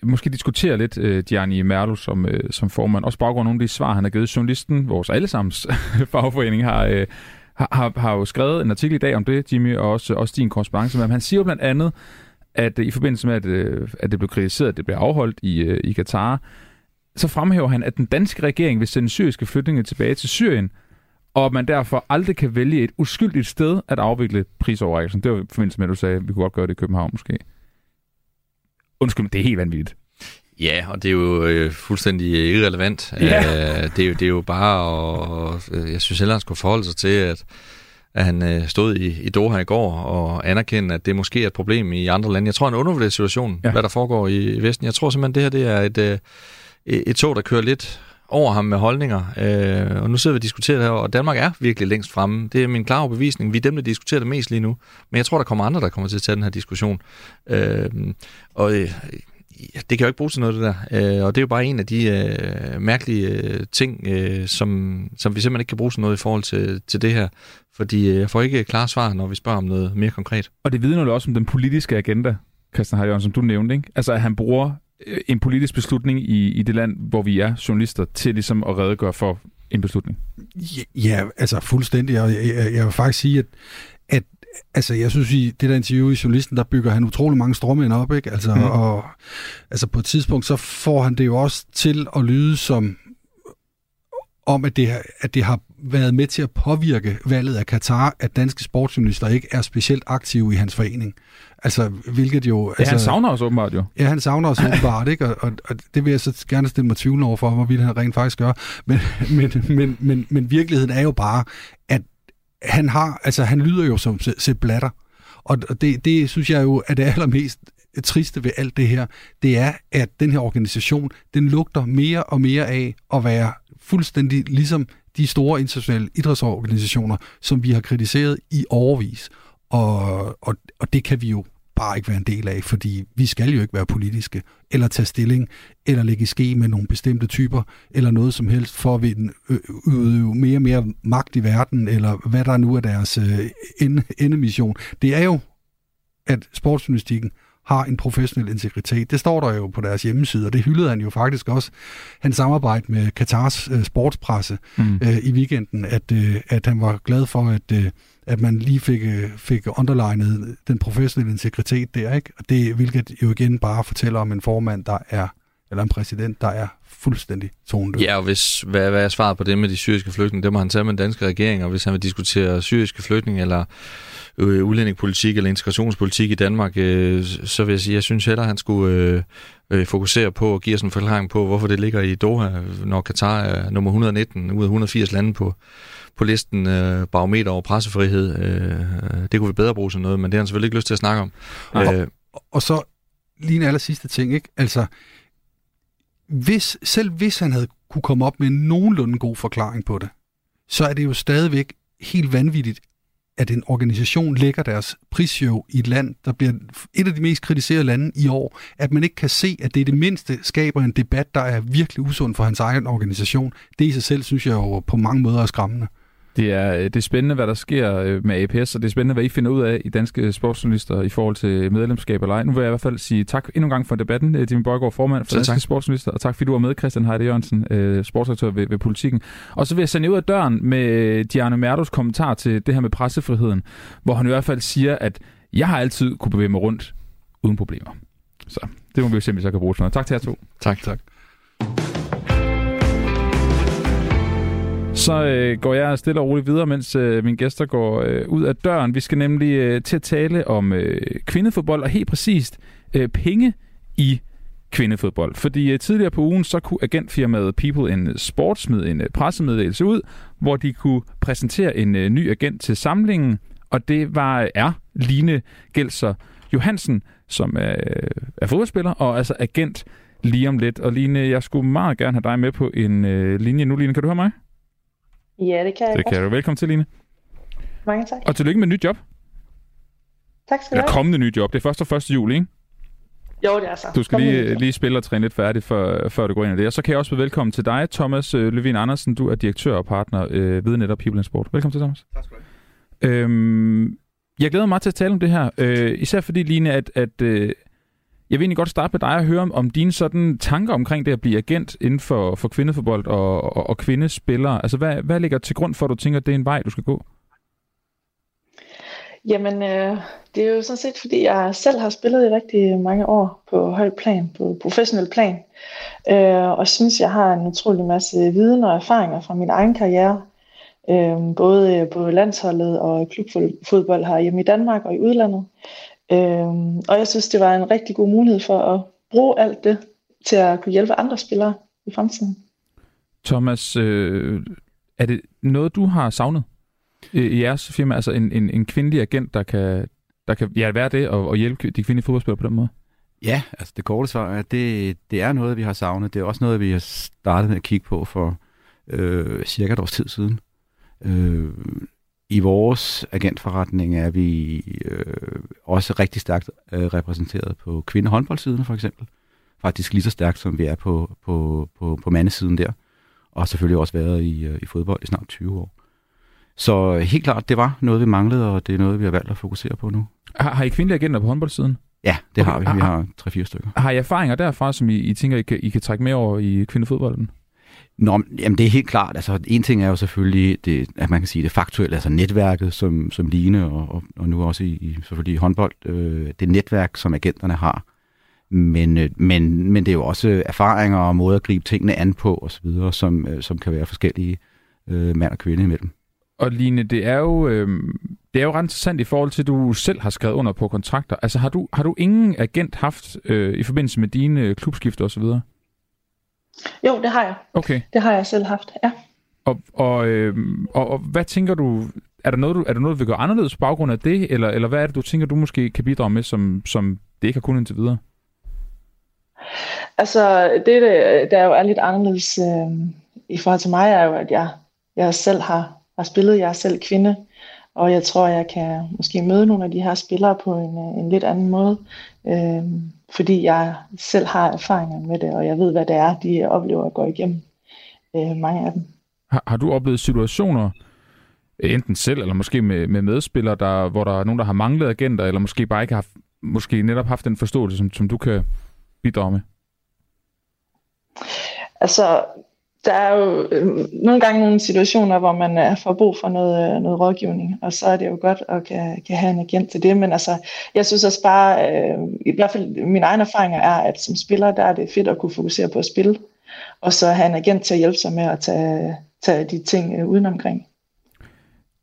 måske diskutere lidt øh, Gianni Merlo som, øh, som formand, også baggrund nogle af de svar, han har givet journalisten, vores allesammens fagforening, har, øh, har, har jo skrevet en artikel i dag om det, Jimmy, og også, også din korrespondence med ham. Han siger jo blandt andet, at øh, i forbindelse med, at, øh, at det blev kritiseret, at det blev afholdt i, øh, i Katar, så fremhæver han, at den danske regering vil sende syriske flygtninge tilbage til Syrien, og at man derfor aldrig kan vælge et uskyldigt sted at afvikle prisoverrækkelsen. Det var i forbindelse med, at du sagde, at vi kunne godt gøre det i København måske. Undskyld, men det er helt vanvittigt. Ja, og det er jo øh, fuldstændig irrelevant. Ja. Øh, det, er jo, det er jo bare, og, øh, jeg synes heller, han skulle forholde sig til, at, at han øh, stod i, i Doha i går og anerkendte, at det måske er et problem i andre lande. Jeg tror, han undervurderer situationen, ja. hvad der foregår i, i Vesten. Jeg tror simpelthen, det her det er et, øh, et tog, der kører lidt over ham med holdninger. Øh, og nu sidder vi og diskuterer det her, og Danmark er virkelig længst fremme. Det er min klare bevisning. Vi er dem, der diskuterer det mest lige nu. Men jeg tror, der kommer andre, der kommer til at tage den her diskussion. Øh, og øh, det kan jo ikke bruges til noget, det der. Øh, og det er jo bare en af de øh, mærkelige øh, ting, øh, som, som vi simpelthen ikke kan bruge til noget i forhold til, til det her. Fordi øh, jeg får ikke øh, klare svar, når vi spørger om noget mere konkret. Og det vidner jo også om den politiske agenda, Christian Harjørn, som du nævnte. Ikke? Altså, at han bruger en politisk beslutning i, i det land, hvor vi er journalister, til ligesom at redegøre for en beslutning. Ja, ja altså fuldstændig. Og jeg, jeg, jeg vil faktisk sige, at, at altså, jeg synes, i det der interview i Journalisten, der bygger han utrolig mange strømænd op, ikke? Altså, mm. og, altså, på et tidspunkt, så får han det jo også til at lyde som, om, at det, at det har været med til at påvirke valget af Katar, at danske sportsjournalister ikke er specielt aktive i hans forening. Altså, hvilket jo... Ja, altså, han savner os åbenbart jo. Ja, han savner os åbenbart, ikke? Og, og, og det vil jeg så gerne stille mig tvivl over for, hvorvidt han rent faktisk gør. Men, men, men, men, men virkeligheden er jo bare, at han har, altså han lyder jo som Sepp Blatter. Og det, det synes jeg jo er det allermest triste ved alt det her, det er, at den her organisation, den lugter mere og mere af at være fuldstændig ligesom de store internationale idrætsorganisationer, som vi har kritiseret i overvis. Og, og, og det kan vi jo bare ikke være en del af, fordi vi skal jo ikke være politiske, eller tage stilling, eller lægge i ske med nogle bestemte typer, eller noget som helst, for at udøve mere og mere magt i verden, eller hvad der nu er deres øh, endemission. Det er jo, at sportsjournalistikken har en professionel integritet. Det står der jo på deres hjemmeside, og det hyldede han jo faktisk også. Han samarbejde med Katars øh, sportspresse mm. øh, i weekenden, at, øh, at han var glad for, at, øh, at man lige fik, øh, fik underlegnet den professionelle integritet der, ikke? Og det, hvilket jo igen bare fortæller om en formand, der er eller en præsident, der er fuldstændig tonedød. Ja, og hvis, hvad, hvad er svaret på det med de syriske flygtninge? Det må han tage med den danske regering, og hvis han vil diskutere syriske flygtninge eller øh, udlændingepolitik eller integrationspolitik i Danmark, øh, så vil jeg sige, jeg synes heller, han skulle øh, øh, fokusere på og give os en forklaring på, hvorfor det ligger i Doha, når Katar er nummer 119 ud af 180 lande på, på listen øh, barometer over pressefrihed. Øh, det kunne vi bedre bruge til noget, men det har han selvfølgelig ikke lyst til at snakke om. Øh, og, og så lige en aller sidste ting, ikke? Altså, hvis, selv hvis han havde kunne komme op med en nogenlunde god forklaring på det, så er det jo stadigvæk helt vanvittigt, at en organisation lægger deres prisshow i et land, der bliver et af de mest kritiserede lande i år, at man ikke kan se, at det i det mindste skaber en debat, der er virkelig usund for hans egen organisation. Det i sig selv, synes jeg jo på mange måder er skræmmende. Det er, øh, det er spændende, hvad der sker øh, med APS, og det er spændende, hvad I finder ud af i danske sportsjournalister i forhold til medlemskab eller ej. Nu vil jeg i hvert fald sige tak endnu en gang for debatten, øh, Jimmy Borgård, formand for danske tak. sportsjournalister, og tak fordi du var med, Christian Heide Jørgensen, sportsaktør ved, ved Politikken. Og så vil jeg sende ud af døren med Diana Merdos kommentar til det her med pressefriheden, hvor han i hvert fald siger, at jeg har altid kunne bevæge mig rundt uden problemer. Så det må vi jo vi så kan bruge sådan noget. Tak til jer to. Tak, tak. Så øh, går jeg stille og roligt videre, mens øh, mine gæster går øh, ud af døren. Vi skal nemlig øh, til at tale om øh, kvindefodbold, og helt præcist øh, penge i kvindefodbold. Fordi øh, tidligere på ugen, så kunne agentfirmaet People in Sport smide en øh, pressemeddelelse ud, hvor de kunne præsentere en øh, ny agent til samlingen, og det var er Line Gelser Johansen, som er, er fodboldspiller og altså agent lige om lidt. Og Line, jeg skulle meget gerne have dig med på en øh, linje nu. Line, kan du høre mig? Ja, det kan jeg Det kan du. Velkommen til, Line. Mange tak. Og tillykke med et nyt job. Tak skal du Eller have. kommende nyt job. Det er først og første juli, ikke? Jo, det er så. Du skal Kom lige, lige spille og træne lidt færdigt, før, før du går ind i det. Og så kan jeg også byde velkommen til dig, Thomas øh, Løvin Andersen. Du er direktør og partner øh, ved netop People in Sport. Velkommen til, Thomas. Tak skal du have. Øhm, jeg glæder mig meget til at tale om det her. Øh, især fordi, Line, at, at øh, jeg vil egentlig godt starte med dig og høre om, om dine sådan tanker omkring det at blive agent inden for, for kvindefodbold og, og, og kvindespillere. Altså, hvad, hvad ligger til grund for, at du tænker, at det er en vej, du skal gå? Jamen, øh, det er jo sådan set, fordi jeg selv har spillet i rigtig mange år på højt plan, på professionel plan. Øh, og synes, jeg har en utrolig masse viden og erfaringer fra min egen karriere. Øh, både på landsholdet og klubfodbold her hjemme i Danmark og i udlandet. Øh, og jeg synes, det var en rigtig god mulighed for at bruge alt det til at kunne hjælpe andre spillere i fremtiden. Thomas, øh, er det noget, du har savnet i i jeres firma? Altså en, en, en kvindelig agent, der kan, der kan ja, være det og, og hjælpe de kvindelige fodboldspillere på den måde? Ja, altså det korte svar er, at det, det er noget, vi har savnet. Det er også noget, vi har startet med at kigge på for øh, cirka et års tid siden. Øh, I vores agentforretning er vi øh, også rigtig stærkt øh, repræsenteret på kvindehåndboldsiden for eksempel. Faktisk lige så stærkt, som vi er på, på, på, på mandesiden der. Og selvfølgelig også været i, øh, i fodbold i snart 20 år. Så helt klart, det var noget, vi manglede, og det er noget, vi har valgt at fokusere på nu. Har, har I kvindelige agenter på håndboldsiden? Ja, det Okay, har vi. Vi har tre-fire stykker. Har I erfaringer derfra, som I, I tænker, I kan, I kan trække med over i kvindefodbolden? Nå, men, jamen det er helt klart. Altså, en ting er jo selvfølgelig, det, at man kan sige det faktuelle, altså netværket, som, som Line og, og, og nu også i, i selvfølgelig i håndbold, øh, det netværk, som agenterne har. Men, øh, men, men det er jo også erfaringer og måder at gribe tingene an på osv., som, øh, som kan være forskellige øh, mand og kvinde imellem. Og Line, det er jo, øh, det er jo ret interessant i forhold til, at du selv har skrevet under på kontrakter. Altså har du, har du ingen agent haft øh, i forbindelse med dine klubskifter osv.? Jo, det har jeg. Okay. Det har jeg selv haft, ja. Og, og, øh, og, og hvad tænker du, er der noget, du, er der noget, du vil gøre anderledes på baggrund af det, eller, eller hvad er det, du tænker, du måske kan bidrage med, som, som det ikke har kunnet indtil videre? Altså, det, det- der jo er lidt anderledes øh, i forhold til mig, er jo, at jeg, jeg selv har, har spillet, jeg er selv kvinde, og jeg tror, jeg kan måske møde nogle af de her spillere på en, øh, en lidt anden måde, øh, fordi jeg selv har erfaringer med det, og jeg ved, hvad det er, de oplever at gå igennem, øh, mange af dem. Har, har du oplevet situationer, enten selv eller måske med, med medspillere, der, hvor der er nogen, der har manglet agenter, eller måske bare ikke har måske netop haft den forståelse, som, som du kan bidrage med? Altså, der er jo øh, nogle gange nogle situationer, hvor man øh, får brug for noget, øh, noget rådgivning, og så er det jo godt at kan, kan have en agent til det, men altså, jeg synes også bare, øh, i hvert fald mine egne erfaringer er, at som spiller, der er det fedt at kunne fokusere på at spille, og så have en agent til at hjælpe sig med at tage, tage de ting øh, udenomkring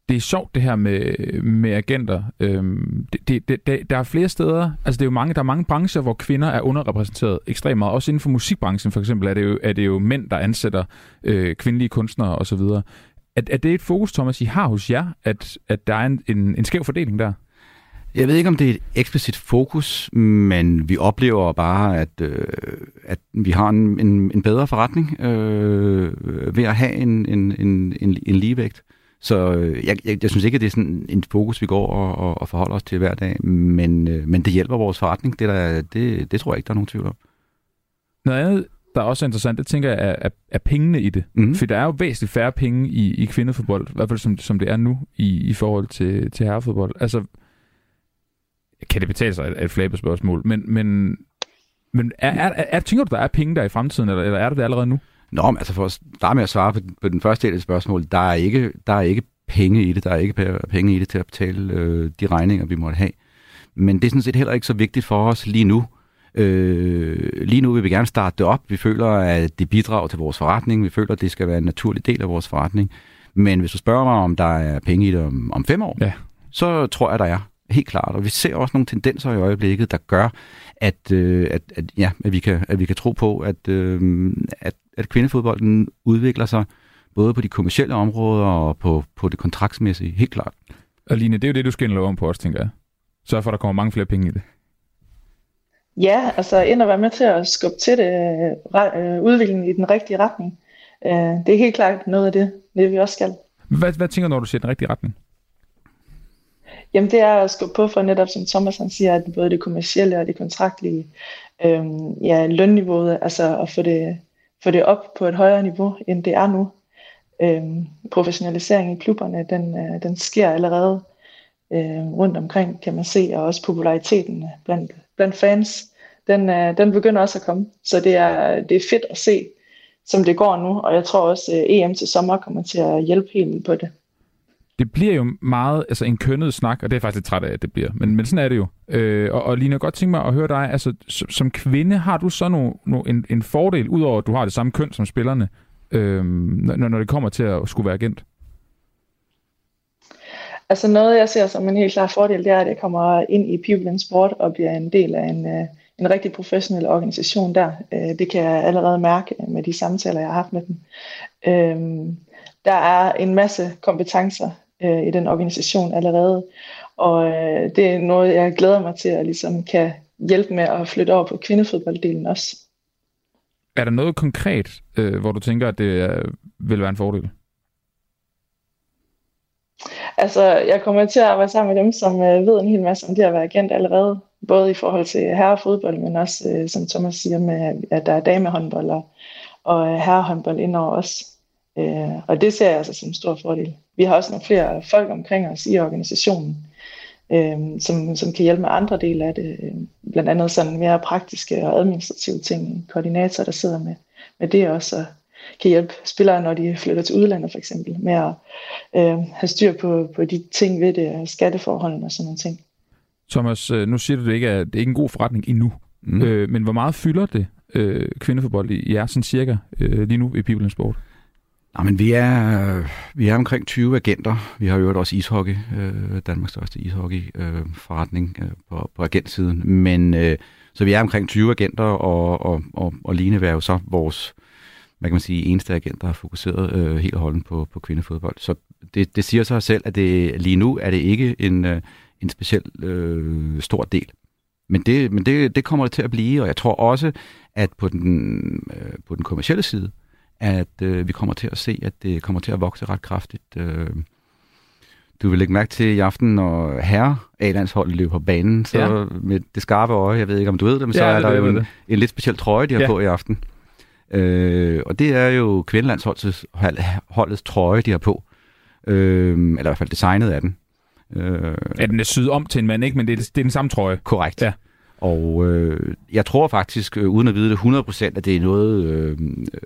det er sjovt det her med, med agenter. Øhm, det, det, det, det, der er flere steder, altså det er jo mange, der er mange brancher, hvor kvinder er underrepræsenteret ekstremt meget. Også inden for musikbranchen for eksempel er det jo, er det jo mænd, der ansætter øh, kvindelige kunstnere osv. Er, er det et fokus, Thomas, I har hos jer, at, at der er en, en, en skæv fordeling der? Jeg ved ikke, om det er et eksplicit fokus, men vi oplever bare, at, øh, at vi har en, en, en bedre forretning øh, ved at have en, en, en, en, en ligevægt. Så øh, jeg, jeg, jeg synes ikke, at det er sådan en fokus, vi går og, og, og forholder os til hver dag, men, øh, men det hjælper vores forretning. Det, der, det, det tror jeg ikke, der er nogen tvivl om. Noget andet, der også er interessant, det tænker jeg, er, er, er pengene i det. Mm. For der er jo væsentligt færre penge i, i kvindefodbold, i hvert fald som, som det er nu i, i forhold til, til herrefodbold. Altså, kan det betale sig, er et flabet spørgsmål, men, men, men er, er, er, er, tænker du, der er penge der i fremtiden, eller, eller er det det allerede nu? Nå, men altså for at starte med at svare på, på den første del af spørgsmålet, der er ikke, der er ikke penge i det. Der er ikke pe- penge i det til at betale øh, de regninger, vi måtte have. Men det er sådan set heller ikke så vigtigt for os lige nu. Øh, lige nu vil vi gerne starte det op. Vi føler, at det bidrager til vores forretning. Vi føler, at det skal være en naturlig del af vores forretning. Men hvis du spørger mig, om der er penge i det om, om fem år, Ja. så tror jeg, der er. Helt klart. Og vi ser også nogle tendenser i øjeblikket, der gør, at, øh, at, at, ja, at, vi, kan, at vi kan tro på, at, øh, at, at kvindefodbolden udvikler sig både på de kommercielle områder og på, på det kontraktsmæssige. Helt klart. Og Line, det er jo det, du skal love om på os, tænker jeg. Sørg for, at der kommer mange flere penge i det. Ja, altså ind og være med til at skubbe til det, øh, udviklingen i den rigtige retning. Øh, det er helt klart noget af det, det vi også skal. Hvad, hvad tænker du, når du siger den rigtige retning? Jamen det er at skubbe på for netop, som Thomas han siger, at både det kommercielle og det kontraktlige, øh, ja, lønniveauet, altså at få det, få det op på et højere niveau, end det er nu. Øhm, professionalisering i klubberne, den, øh, den sker allerede øh, rundt omkring, kan man se, og også populariteten blandt, blandt fans, den, øh, den begynder også at komme. Så det er, det er fedt at se, som det går nu, og jeg tror også, øh, EM til sommer kommer til at hjælpe helt på det det bliver jo meget altså en kønnet snak, og det er jeg faktisk lidt træt af, at det bliver. Men, men sådan er det jo. Øh, og, og Line, jeg godt tænke mig at høre dig, altså som, som kvinde, har du så no, no, en, en fordel, udover at du har det samme køn som spillerne, øh, når, når det kommer til at skulle være agent? Altså noget, jeg ser som en helt klar fordel, det er, at jeg kommer ind i People in Sport og bliver en del af en, øh, en rigtig professionel organisation der. Øh, det kan jeg allerede mærke med de samtaler, jeg har haft med dem. Øhm, der er en masse kompetencer, øh, i den organisation allerede. Og øh, det er noget, jeg glæder mig til at ligesom kan hjælpe med at flytte over på kvindefodbolddelen også. Er der noget konkret, øh, hvor du tænker, at det er, vil være en fordel? Altså, jeg kommer til at arbejde sammen med dem, som øh, ved en hel masse om det at være agent allerede. Både i forhold til herrefodbold, men også, øh, som Thomas siger, med, at der er damehåndbold og, og øh, herrehåndbold indover også. Øh, og det ser jeg altså som en stor fordel. Vi har også nogle flere folk omkring os i organisationen, øh, som, som kan hjælpe med andre dele af det. Blandt andet sådan mere praktiske og administrative ting. Koordinator, der sidder med, med det også, og kan hjælpe spillere, når de flytter til udlandet for eksempel, med at øh, have styr på, på de ting ved det, skatteforholdene og sådan nogle ting. Thomas, øh, nu siger du det ikke, at det er ikke en god forretning endnu, mm. øh, men hvor meget fylder det øh, kvindefodbold i jer sådan cirka øh, lige nu i People Sport? Ah, Jamen, vi er, vi er omkring 20 agenter. Vi har jo også ishockey, øh, Danmarks største ishockey-forretning øh, øh, på, på agentsiden. Men øh, så vi er omkring 20 agenter, og, og, og, og Line er jo så vores hvad kan man sige, eneste agent, der har fokuseret øh, helt holden på, på kvindefodbold. Så det, det siger sig selv, at det, lige nu er det ikke en, øh, en speciel øh, stor del. Men, det, men det, det kommer det til at blive, og jeg tror også, at på den, øh, på den kommercielle side, at øh, vi kommer til at se, at det kommer til at vokse ret kraftigt. Øh, du vil lægge mærke til i aften, når herre A-landsholdet løber på banen, så ja. med det skarpe øje, jeg ved ikke om du ved det, men ja, så er der jo en, en lidt speciel trøje, de har ja. på i aften. Øh, og det er jo kvindelandsholdets holdets trøje, de har på. Øh, eller i hvert fald designet af den. Øh, ja, den er syet om til en mand, ikke? Men det er, det er den samme trøje. Korrekt. Ja. Og øh, jeg tror faktisk, øh, uden at vide det 100%, at det er noget, øh,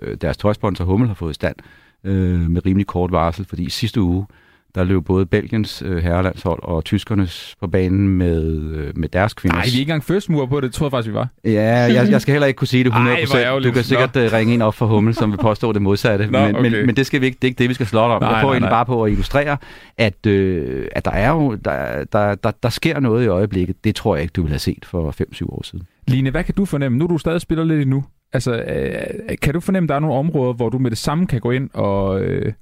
øh, deres tøjsponsor Hummel har fået i stand øh, med rimelig kort varsel, fordi sidste uge, der løb både Belgiens øh, herrelandshold og tyskernes på banen med, øh, med deres kvinder. Nej, vi er ikke engang first mover på det, tror jeg faktisk, vi var. Ja, jeg, jeg skal heller ikke kunne sige det 100%. Ej, du kan sikkert Nå. Øh, ringe en op for Hummel, som vil påstå det modsatte. Nå, men, okay. men, men det, skal vi ikke, det er ikke det, vi skal slå om. Nej, jeg prøver egentlig bare på at illustrere, at, øh, at der, er jo, der, der, der, der sker noget i øjeblikket. Det tror jeg ikke, du ville have set for 5-7 år siden. Line, hvad kan du fornemme? Nu er du stadig spiller lidt endnu. Altså, øh, kan du fornemme, at der er nogle områder, hvor du med det samme kan gå ind og... Øh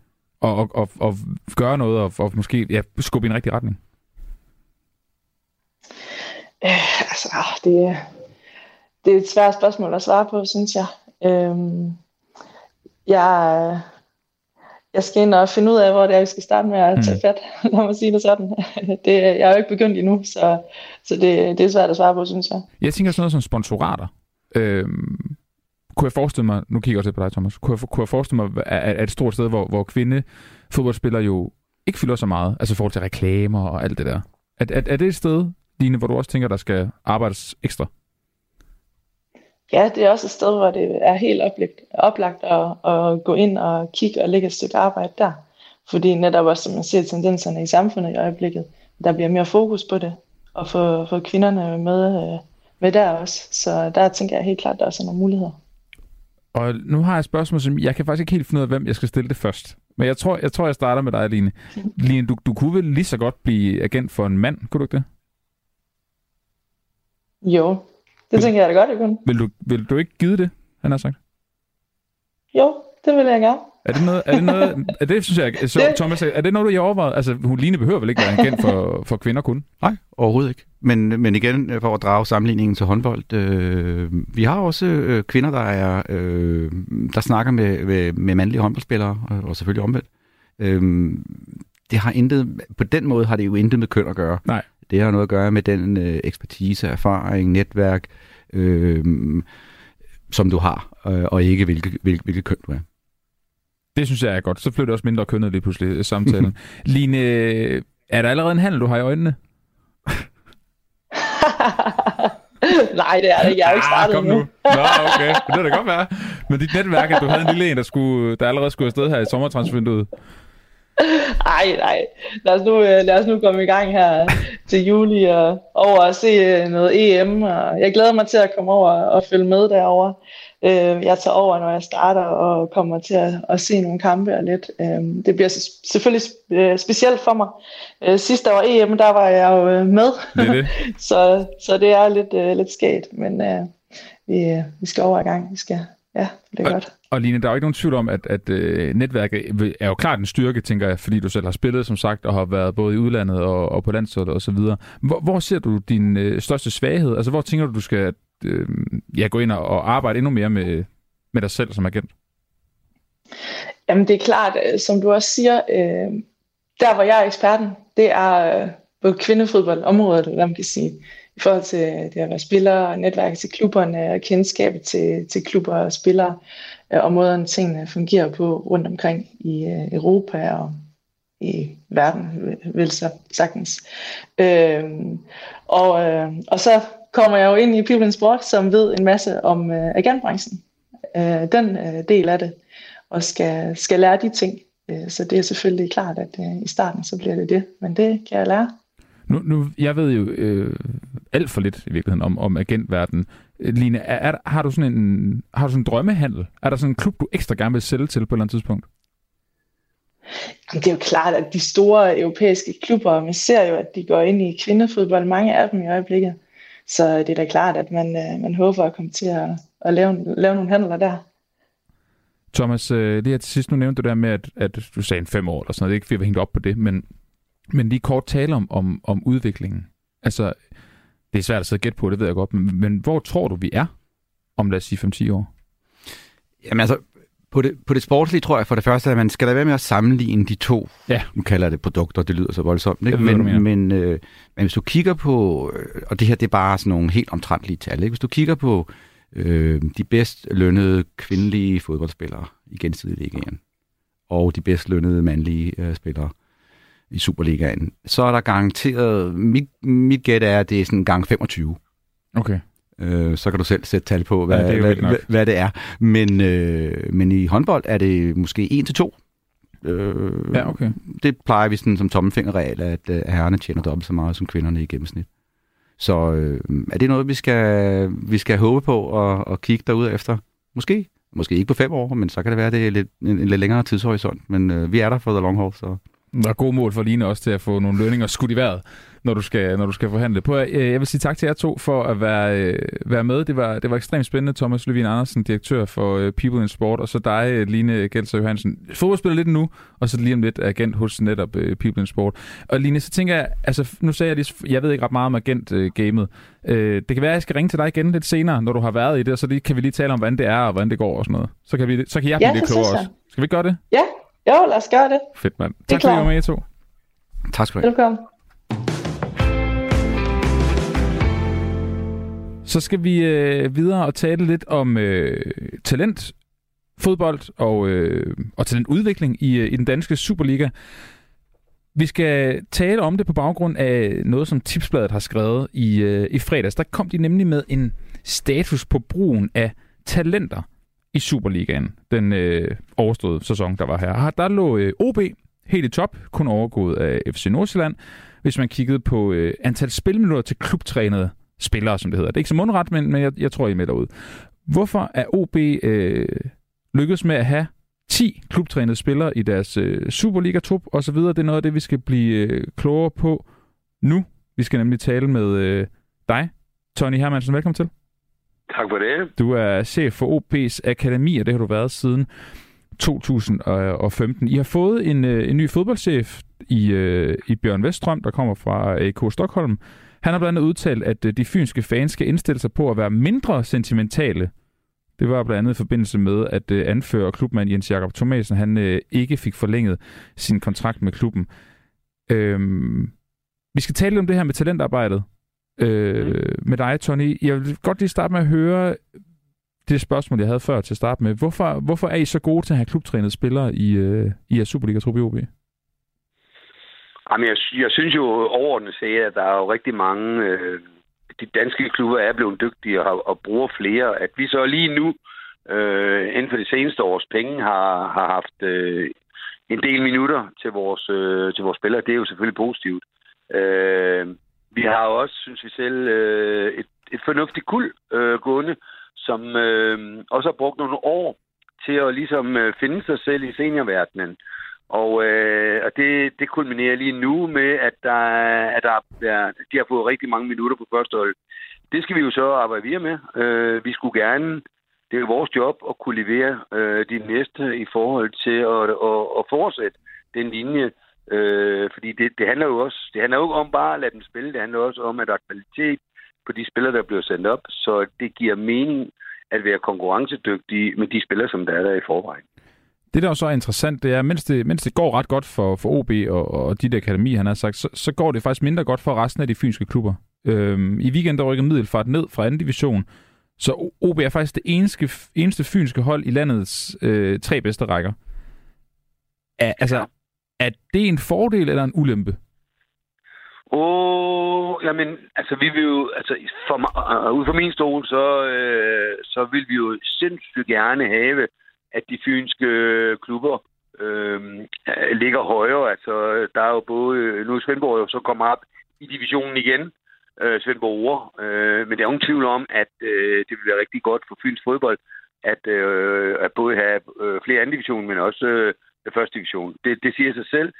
og, og, og, og gøre noget og, og måske ja, skubbe i en rigtig retning? Øh, altså, det, det er et svært spørgsmål at svare på, synes jeg. Øhm, jeg, jeg skal ind og finde ud af, hvor det er, vi skal starte med at tage mm. fat, lad mig sige det sådan. Det, jeg er jo ikke begyndt endnu, så, så det, det er svært at svare på, synes jeg. Jeg tænker sådan noget som sponsorater. Øhm, kunne jeg forestille mig, nu kigger jeg også på dig, Thomas, kunne jeg, kunne jeg forestille mig, at, at et stort sted, hvor, hvor kvinde fodboldspillere jo ikke fylder så meget, altså i forhold til reklamer og alt det der. Er, er, er det et sted, Line, hvor du også tænker, der skal arbejdes ekstra? Ja, det er også et sted, hvor det er helt oplagt, oplagt at, at gå ind og kigge og lægge et stykke arbejde der. Fordi netop også, som man ser tendenserne i samfundet i øjeblikket, der bliver mere fokus på det, og få, få kvinderne med, øh, med der også. Så der tænker jeg helt klart, der også er nogle muligheder. Og nu har jeg et spørgsmål, som jeg kan faktisk ikke helt finde ud af, hvem jeg skal stille det først. Men jeg tror, jeg, tror, jeg starter med dig, Line. Line, du, du kunne vel lige så godt blive agent for en mand, kunne du ikke det? Jo, det tænker jeg da godt, jeg kunne. Vil du, vil du ikke give det, han har sagt? Jo, det vil jeg gerne. Er det noget, er det noget, er det, synes jeg, så, Det- Thomas, er det noget, du har overvejet? Altså, hun Line behøver vel ikke være agent for, for kvinder kun? Nej, overhovedet ikke. Men, men igen, øh, for at drage sammenligningen til håndbold, øh, vi har også øh, kvinder, der er øh, der snakker med, med, med mandlige håndboldspillere, og, og selvfølgelig omvendt. Øh, det har intet, på den måde har det jo intet med køn at gøre. Nej. Det har noget at gøre med den øh, ekspertise, erfaring, netværk, øh, som du har, øh, og ikke hvilket, hvilket, hvilket køn du er. Det synes jeg er godt. Så bliver det også mindre kønnet lige pludselig øh, samtalen. Line, er der allerede en handel, du har i øjnene? Nej, det er det. Jeg er jo ikke startet ah, kom endnu. nu. Nå, okay. Det kan da godt være. Men dit netværk, at du havde en lille en, der, skulle, der allerede skulle afsted her i sommertransfervinduet. Ej, nej. Lad os, nu, øh, lad os nu komme i gang her til juli og over og se øh, noget EM. Og jeg glæder mig til at komme over og følge med derover. Øh, Jeg tager over, når jeg starter, og kommer til at, at se nogle kampe og lidt. Øh, Det bliver s- selvfølgelig øh, specielt for mig. Øh, Sidste år EM, der var jeg jo øh, med, Det det. så, så det er lidt, øh, lidt skægt. Men øh, vi, øh, vi skal over i gang. Vi skal, ja, det er godt. Og Line, der er jo ikke nogen tvivl om, at, at øh, netværket er jo klart en styrke, tænker jeg, fordi du selv har spillet, som sagt, og har været både i udlandet og, og på landsholdet og så videre. Hvor, hvor ser du din øh, største svaghed? Altså, hvor tænker du, du skal øh, ja, gå ind og, og arbejde endnu mere med, med dig selv som agent? Jamen det er klart, øh, som du også siger, øh, der hvor jeg er eksperten, det er øh, på kvindefodboldområdet, eller man kan sige, i forhold til øh, det at være spiller, og netværket til klubberne, og kendskabet til, til klubber og spillere, øh, og måden tingene fungerer på rundt omkring i øh, Europa og i verden, vil- vil så sagtens. Øh, og, øh, og så kommer jeg jo ind i People in Sport, som ved en masse om øh, agentbranchen. Øh, den øh, del af det og skal, skal lære de ting. Øh, Så det er selvfølgelig klart, at øh, i starten så bliver det det, men det kan jeg lære. Nu, nu, jeg ved jo øh, alt for lidt i virkeligheden om, om agentverdenen. Øh, Line, er, er, har, du sådan en, har du sådan en drømmehandel? Er der sådan en klub, du ekstra gerne vil sælge til på et eller andet tidspunkt? Jamen, det er jo klart, at de store europæiske klubber, man ser jo, at de går ind i kvindefodbold, mange af dem i øjeblikket. Så det er da klart, at man, øh, man håber at komme til at, at lave, lave nogle handler der. Thomas, øh, lige her til sidst, nu nævnte du der med, at, at du sagde en fem år eller sådan noget. Det er ikke, fordi jeg var hængt op på det, men, men lige kort tale om, om, om udviklingen. Altså, det er svært at sidde og gætte på, det ved jeg godt, men, men hvor tror du, vi er om, lad os sige, 5-10 år? Jamen altså, på det, på det sportslige tror jeg for det første, at man skal da være med at sammenligne de to. Ja. Nu kalder det produkter, det lyder så voldsomt. Ikke? Ved, men, men, øh, men hvis du kigger på, øh, og det her det er bare sådan nogle helt omtrentlige tal, ikke? hvis du kigger på øh, de bedst lønnede kvindelige fodboldspillere i gensidig ligaen, og de bedst lønnede mandlige øh, spillere i Superligaen, så er der garanteret, mit, mit gæt er, at det er sådan gang 25. Okay. Øh, så kan du selv sætte tal på, hvad, Ja, det er hvad, hvad, hvad det er. Men, øh, men i håndbold er det måske 1 til 2. Øh, Ja, okay. Det plejer vi sådan som tommelfingerregel, at øh, herrerne tjener dobbelt så meget som kvinderne i gennemsnit. Så øh, er det noget, vi skal, vi skal håbe på og, og kigge derud efter? Måske. Måske ikke på fem år, men så kan det være, det er lidt, en, en lidt længere tidshorisont. Men øh, vi er der for the long haul, så... Der er gode mål for Line også til at få nogle lønninger skudt i vejret, når du skal, når du skal forhandle. På, øh, jeg vil sige tak til jer to for at være, øh, være med. Det var, det var ekstremt spændende. Thomas Løvin Andersen, direktør for øh, People in Sport, og så dig, Line Gelser Johansen. Fodboldspiller lidt nu, og så lige om lidt agent hos netop People in Sport. Og Line, så tænker jeg, altså nu sagde jeg lige, jeg ved ikke ret meget om agent-gamet. Det kan være, at jeg skal ringe til dig igen lidt senere, når du har været i det, og så lige, kan vi lige tale om, hvordan det er, og hvordan det går og sådan noget. Så kan, vi, så kan jeg blive Ja, lidt klogere også. Skal vi ikke gøre det? Ja, jo, lad os gøre det. Fedt, mand. Tak fordi I var med, I to. Tak skal du have. Velkommen. Så skal vi øh, videre og tale lidt om øh, talent, fodbold og, øh, og talentudvikling i, øh, i den danske Superliga. Vi skal tale om det på baggrund af noget, som Tipsbladet har skrevet i, øh, i fredags. Der kom de nemlig med en status på brugen af talenter i Superligaen, den øh, overståede sæson, der var her. Der lå øh, OB helt i top, kun overgået af FC Nordsjælland, hvis man kiggede på øh, antal spilminutter til klubtrænede spillere, som det hedder. Det er ikke så mundret, men, men jeg, jeg tror, I er med derude. Hvorfor er OB øh, lykkedes med at have 10 klubtrænede spillere i deres øh, Superliga-trup osv.? Det er noget af det, vi skal blive øh, klogere på nu. Vi skal nemlig tale med øh, dig, Tony Hermansen, velkommen til. Tak for det. Du er chef for OP's Akademi, og det har du været siden 2015. I har fået en, øh, en ny fodboldchef i, øh, i Bjørn Veststrøm, der kommer fra øh, AK Stockholm. Han har blandt andet udtalt, at de fynske fans skal indstille sig på at være mindre sentimentale. Det var blandt andet i forbindelse med, at anfører klubmand Jens Jakob Thomasen, han ikke fik forlænget sin kontrakt med klubben. Øhm, vi skal tale om det her med talentarbejdet øh, mm. med dig, Tony. Jeg vil godt lige starte med at høre det spørgsmål, jeg havde før til at starte med. Hvorfor, hvorfor er I så gode til at have klubtrænede spillere i, øh, i jeres Superliga-trup i OB? Jamen, jeg, jeg synes jo overordnet set, at der er jo rigtig mange... Øh, de danske klubber er blevet dygtige og, og bruger flere. At vi så lige nu, øh, inden for det seneste års penge, har, har haft øh, en del minutter til vores, øh, til vores spillere, det er jo selvfølgelig positivt. Øh, vi har også, synes vi selv, øh, et, et fornuftigt kul øh, gående, som øh, også har brugt nogle år til at ligesom øh, finde sig selv i seniorverdenen. Og, øh, og det, det kulminerer lige nu med, at, der, at der, ja, de har fået rigtig mange minutter på første hold. Det skal vi jo så arbejde videre med. Øh, vi skulle gerne, det er vores job at kunne levere øh, de næste i forhold til at, at, at fortsætte den linje. Øh, fordi det, det handler jo også, det handler jo ikke om bare at lade dem spille, det handler også om, at der er kvalitet på de spillere, der bliver sendt op, så det giver mening at være konkurrencedygtige med de spillere, som der er der i forvejen. Det, der er så interessant, det er, mens det, mens det går ret godt for, for OB og, og dit akademi, han har sagt, så, så går det faktisk mindre godt for resten af de fynske klubber. Øhm, I weekenden rykker Middelfart ned fra anden division, så OB er faktisk det eneste, eneste fynske hold i landets øh, tre bedste rækker. Er, altså, er det en fordel eller en ulempe? Åh, oh, jamen, altså vi vil jo, altså for, uh, ud fra min stol, så, øh, så vil vi jo sindssygt gerne have, at de fynske klubber øh, ligger højere. Altså, der er jo både, nu er Svendborg jo så kommet op i divisionen igen, øh, Svendborg Ure, øh, men der er ingen tvivl om, at øh, det vil være rigtig godt for Fyns fodbold, at, øh, at både have øh, flere anden division, men også øh, første division. Det, det siger sig selv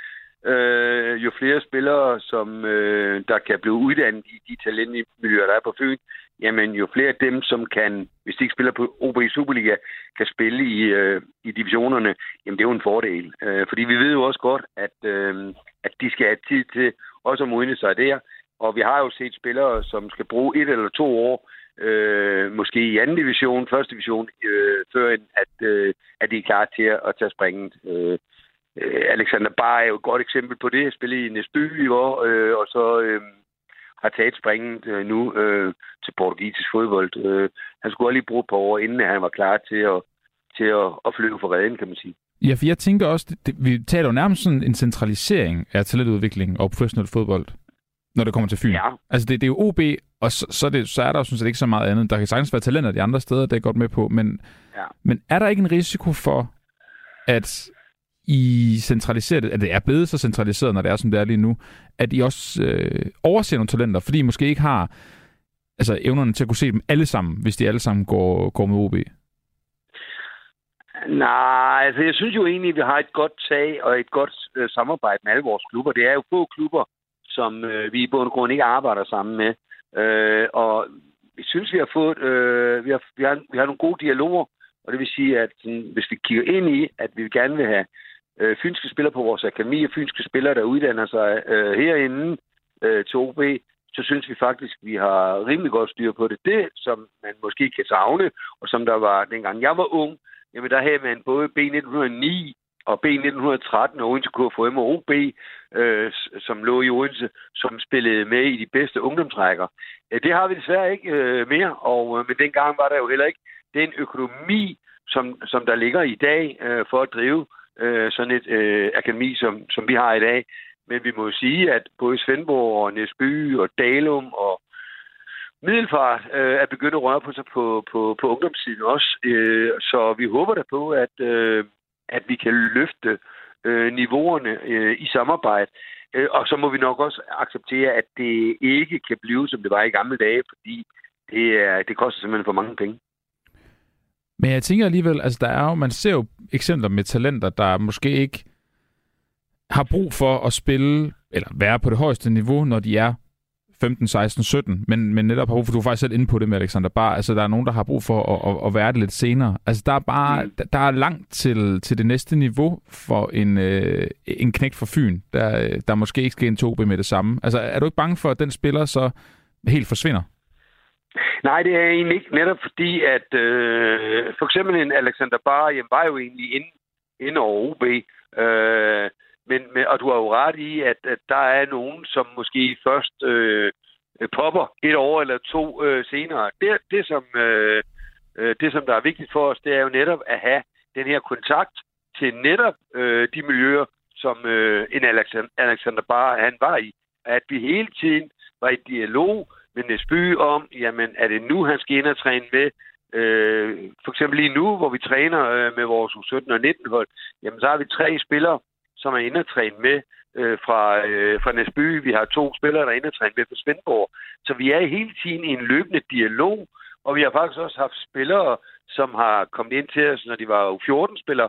øh, jo flere spillere, som øh, der kan blive uddannet i de talentmiljøer, der er på Fyn, jamen jo flere af dem, som kan, hvis de ikke spiller på OB Superliga, kan spille i, øh, i divisionerne, jamen det er jo en fordel. Øh, fordi vi ved jo også godt, at, øh, at de skal have tid til også at modne sig der. Og vi har jo set spillere, som skal bruge et eller to år, øh, måske i anden division, første division, øh, før at, øh, at de er klar til at tage springet. Øh, øh, Alexander Bar er jo et godt eksempel på det. Jeg spillede i Næsby i år, øh, og så øh, har taget springet øh, nu øh, til portugisisk fodbold. Øh, han skulle lige bruge et par år, inden han var klar til at, til at, at flyve for redden, kan man sige. Ja, for jeg tænker også, det, vi taler jo nærmest sådan en centralisering af talentudvikling og professionel fodbold, når det kommer til Fyn. Ja. Altså det, det er jo OB, og så, så, er det, så er der jo sådan set ikke så meget andet. Der kan sagtens være talenter de andre steder, det er godt med på, men, ja. men er der ikke en risiko for, at i centraliseret, at det er blevet så centraliseret, når det er, som det er lige nu, at I også øh, overser nogle talenter, fordi I måske ikke har altså, evnerne til at kunne se dem alle sammen, hvis de alle sammen går, går med OB? Nej, altså jeg synes jo egentlig, at vi har et godt tag og et godt øh, samarbejde med alle vores klubber. Det er jo få klubber, som øh, vi i bund og grund ikke arbejder sammen med. Øh, og vi synes, vi har fået, øh, vi, har, vi, har, vi har nogle gode dialoger, og det vil sige, at sådan, hvis vi kigger ind i, at vi gerne vil have øh, fynske spillere på vores akademi, og fynske spillere, der uddanner sig øh, herinde øh, til OB, så synes vi faktisk, at vi har rimelig godt styr på det. Det, som man måske kan savne, og som der var dengang jeg var ung, jamen der havde man både B1909 og B1913 og Odense KFM og OB, øh, som lå i Odense, som spillede med i de bedste ungdomstrækker. Det har vi desværre ikke øh, mere, og øh, men dengang var der jo heller ikke den økonomi, som, som der ligger i dag øh, for at drive øh, sådan et øh, akademi, som, som vi har i dag. Men vi må jo sige, at både Svendborg og Næsby og Dalum og Middelfart øh, er begyndt at røre på sig på, på, på ungdomssiden også. Øh, så vi håber da på, at, øh, at vi kan løfte øh, niveauerne øh, i samarbejde. Øh, og så må vi nok også acceptere, at det ikke kan blive, som det var i gamle dage, fordi det, er, det koster simpelthen for mange penge. Men jeg tænker alligevel, altså der er jo, man ser jo eksempler med talenter, der måske ikke har brug for at spille, eller være på det højeste niveau, når de er 15, 16, 17, men, men netop har brug for, du er faktisk selv inde på det med Alexander Bar, altså der er nogen, der har brug for at, at, at være det lidt senere. Altså der er bare, mm. der, er langt til, til det næste niveau for en, øh, en knægt for Fyn, der, der måske ikke skal ind to med det samme. Altså er du ikke bange for, at den spiller så helt forsvinder? Nej, det er jeg egentlig ikke. Netop fordi, at øh, for eksempel en Alexander Bar, jamen, var jo egentlig inde, inde over OB. Øh, men, men, og du har jo ret i, at, at der er nogen, som måske først øh, popper et år eller to øh, senere. Det, det, som, øh, øh det, som der er vigtigt for os, det er jo netop at have den her kontakt til netop øh, de miljøer, som øh, en Alexander, Alexander Bar han var i. At vi hele tiden var i dialog med Nesby om, jamen er det nu, han skal ind og træne med? Øh, for eksempel lige nu, hvor vi træner øh, med vores U17 og 19 hold, jamen så har vi tre spillere, som er inde og træne med øh, fra, øh, fra Næsby. Vi har to spillere, der er inde og træne med fra Svendborg. Så vi er hele tiden i en løbende dialog, og vi har faktisk også haft spillere, som har kommet ind til os, når de var U14-spillere,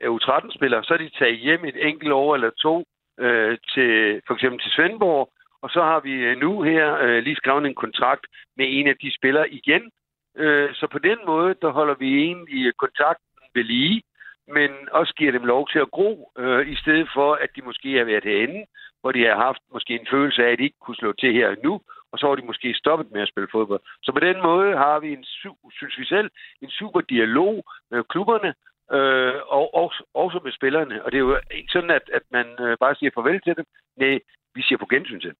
øh, U13-spillere, så er de taget hjem et enkelt år eller to øh, til for eksempel til Svendborg, og så har vi øh, nu her øh, lige skrevet en kontrakt med en af de spillere igen. Øh, så på den måde, der holder vi egentlig kontakten ved lige men også giver dem lov til at gro, øh, i stedet for, at de måske har været herinde, hvor de har haft måske en følelse af, at de ikke kunne slå til her nu, og så har de måske stoppet med at spille fodbold. Så på den måde har vi, en, synes vi selv, en super dialog med klubberne, øh, og også, også med spillerne. Og det er jo ikke sådan, at, at man øh, bare siger farvel til dem. Nej, vi siger på gensyn til dem.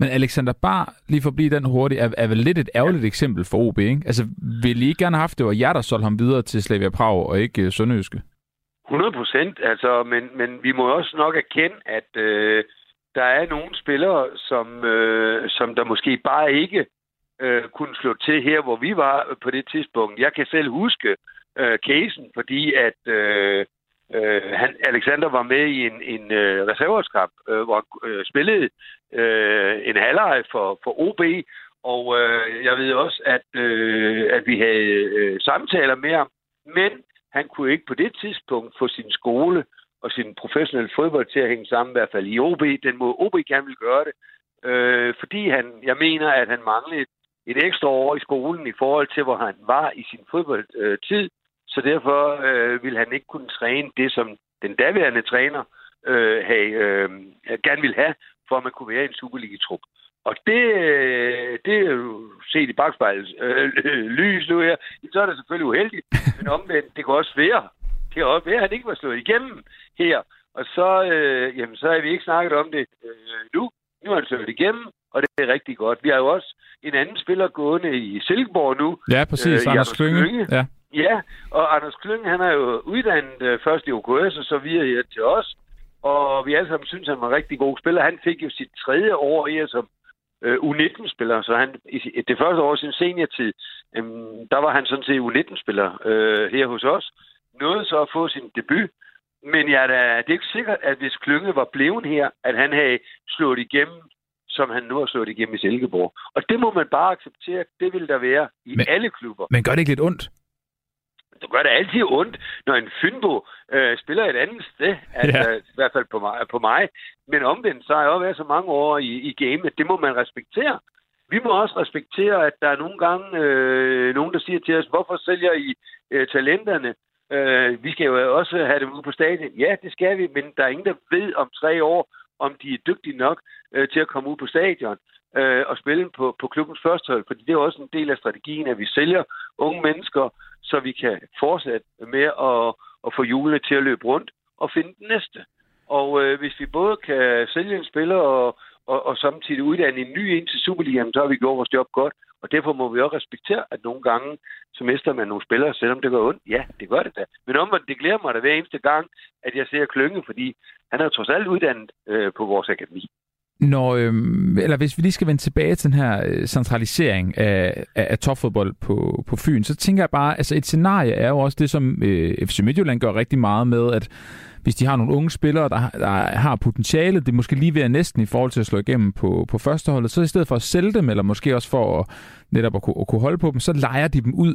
Men Alexander Bar, lige for at blive den hurtigt, er, er vel lidt et ærgerligt ja. eksempel for OB, ikke? Altså, ville I ikke gerne have haft det, og jer, der solgte ham videre til Slavia Prag, og ikke uh, Sønderjyske? 100 procent, altså, men, men vi må også nok erkende, at øh, der er nogle spillere, som, øh, som der måske bare ikke øh, kunne slå til her, hvor vi var på det tidspunkt. Jeg kan selv huske øh, casen, fordi at øh, øh, han, Alexander var med i en, en øh, reserveårskamp, øh, hvor han øh, spillede øh, en halvleg for, for OB, og øh, jeg ved også, at, øh, at vi havde øh, samtaler med ham, men han kunne ikke på det tidspunkt få sin skole og sin professionelle fodbold til at hænge sammen, i hvert fald i OB. Den måde OB gerne vil gøre det. Øh, fordi han, jeg mener, at han manglede et, et ekstra år i skolen i forhold til, hvor han var i sin fodboldtid. Øh, så derfor øh, ville han ikke kunne træne det, som den daværende træner øh, have, øh, gerne ville have, for at man kunne være i en Superliga-trup. Og det, det er jo set i bagspejlets øh, lys nu her. Så er det selvfølgelig uheldigt, men omvendt, det kan også være, det kan også være, at han ikke var slået igennem her. Og så, øh, jamen, så har vi ikke snakket om det øh, nu. Nu er han slået igennem, og det er rigtig godt. Vi har jo også en anden spiller gående i Silkeborg nu. Ja, præcis. Øh, Anders Klynge. Klynge. Ja. ja, og Anders Klynge, han er jo uddannet øh, først i OKS, og så videre her til os. Og vi alle sammen synes, han var en rigtig god spiller. Han fik jo sit tredje år i som øh, U19-spiller, så han, i det første år sin seniortid, øh, der var han sådan set U19-spiller øh, her hos os. Nåede så at få sin debut, men ja, det er ikke sikkert, at hvis Klynge var blevet her, at han havde slået igennem, som han nu har slået igennem i Silkeborg. Og det må man bare acceptere. Det vil der være i men, alle klubber. Men gør det ikke lidt ondt? Det gør det altid ondt, når en Fynbo øh, spiller et andet sted, altså, ja. i hvert fald på mig, på mig. Men omvendt, så har jeg også været så mange år i, i gamet, det må man respektere. Vi må også respektere, at der er nogle gange øh, nogen, der siger til os, hvorfor sælger I øh, talenterne? Øh, vi skal jo også have dem ude på stadion. Ja, det skal vi, men der er ingen, der ved om tre år, om de er dygtige nok øh, til at komme ud på stadion øh, og spille på, på klubbens førstehold. Fordi det er også en del af strategien, at vi sælger unge mennesker, så vi kan fortsætte med at, at få hjulene til at løbe rundt og finde den næste. Og øh, hvis vi både kan sælge en spiller og, og, og samtidig uddanne en ny ind til Superligaen, så har vi gjort vores job godt. Og derfor må vi også respektere, at nogle gange, så mister man nogle spillere, selvom det går ondt. Ja, det gør det da. Men omvendt, det glæder mig da hver eneste gang, at jeg ser Klynge, fordi han er trods alt uddannet øh, på vores akademi. Når, øh, eller hvis vi lige skal vende tilbage til den her øh, centralisering af, af, af topfodbold på, på Fyn, så tænker jeg bare, altså et scenarie er jo også det, som øh, FC Midtjylland gør rigtig meget med, at hvis de har nogle unge spillere, der, der har potentiale, det er måske lige ved at næsten i forhold til at slå igennem på, på førsteholdet, så i stedet for at sælge dem, eller måske også for at, netop at kunne, at kunne holde på dem, så leger de dem ud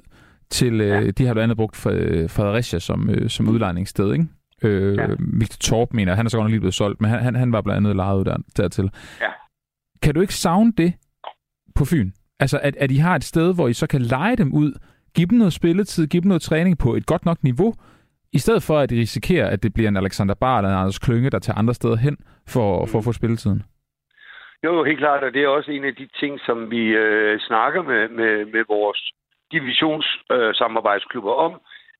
til, øh, ja. de har blandt andet brugt Fredericia som, øh, som udlejningssted, ikke? Øh, ja. Victor Torp mener, han er så godt nok lige blevet solgt, men han, han, han var blandt andet lejet der, dertil. Ja. Kan du ikke savne det? på Fyn? Altså, at, at I har et sted, hvor I så kan lege dem ud, give dem noget spilletid, give dem noget træning på et godt nok niveau, i stedet for at I risikerer, at det bliver en Alexander Bar eller en Anders Klynge, der tager andre steder hen for, for at få spilletiden. Jo, helt klart, og det er også en af de ting, som vi øh, snakker med, med, med vores divisionssamarbejdsklubber øh, om.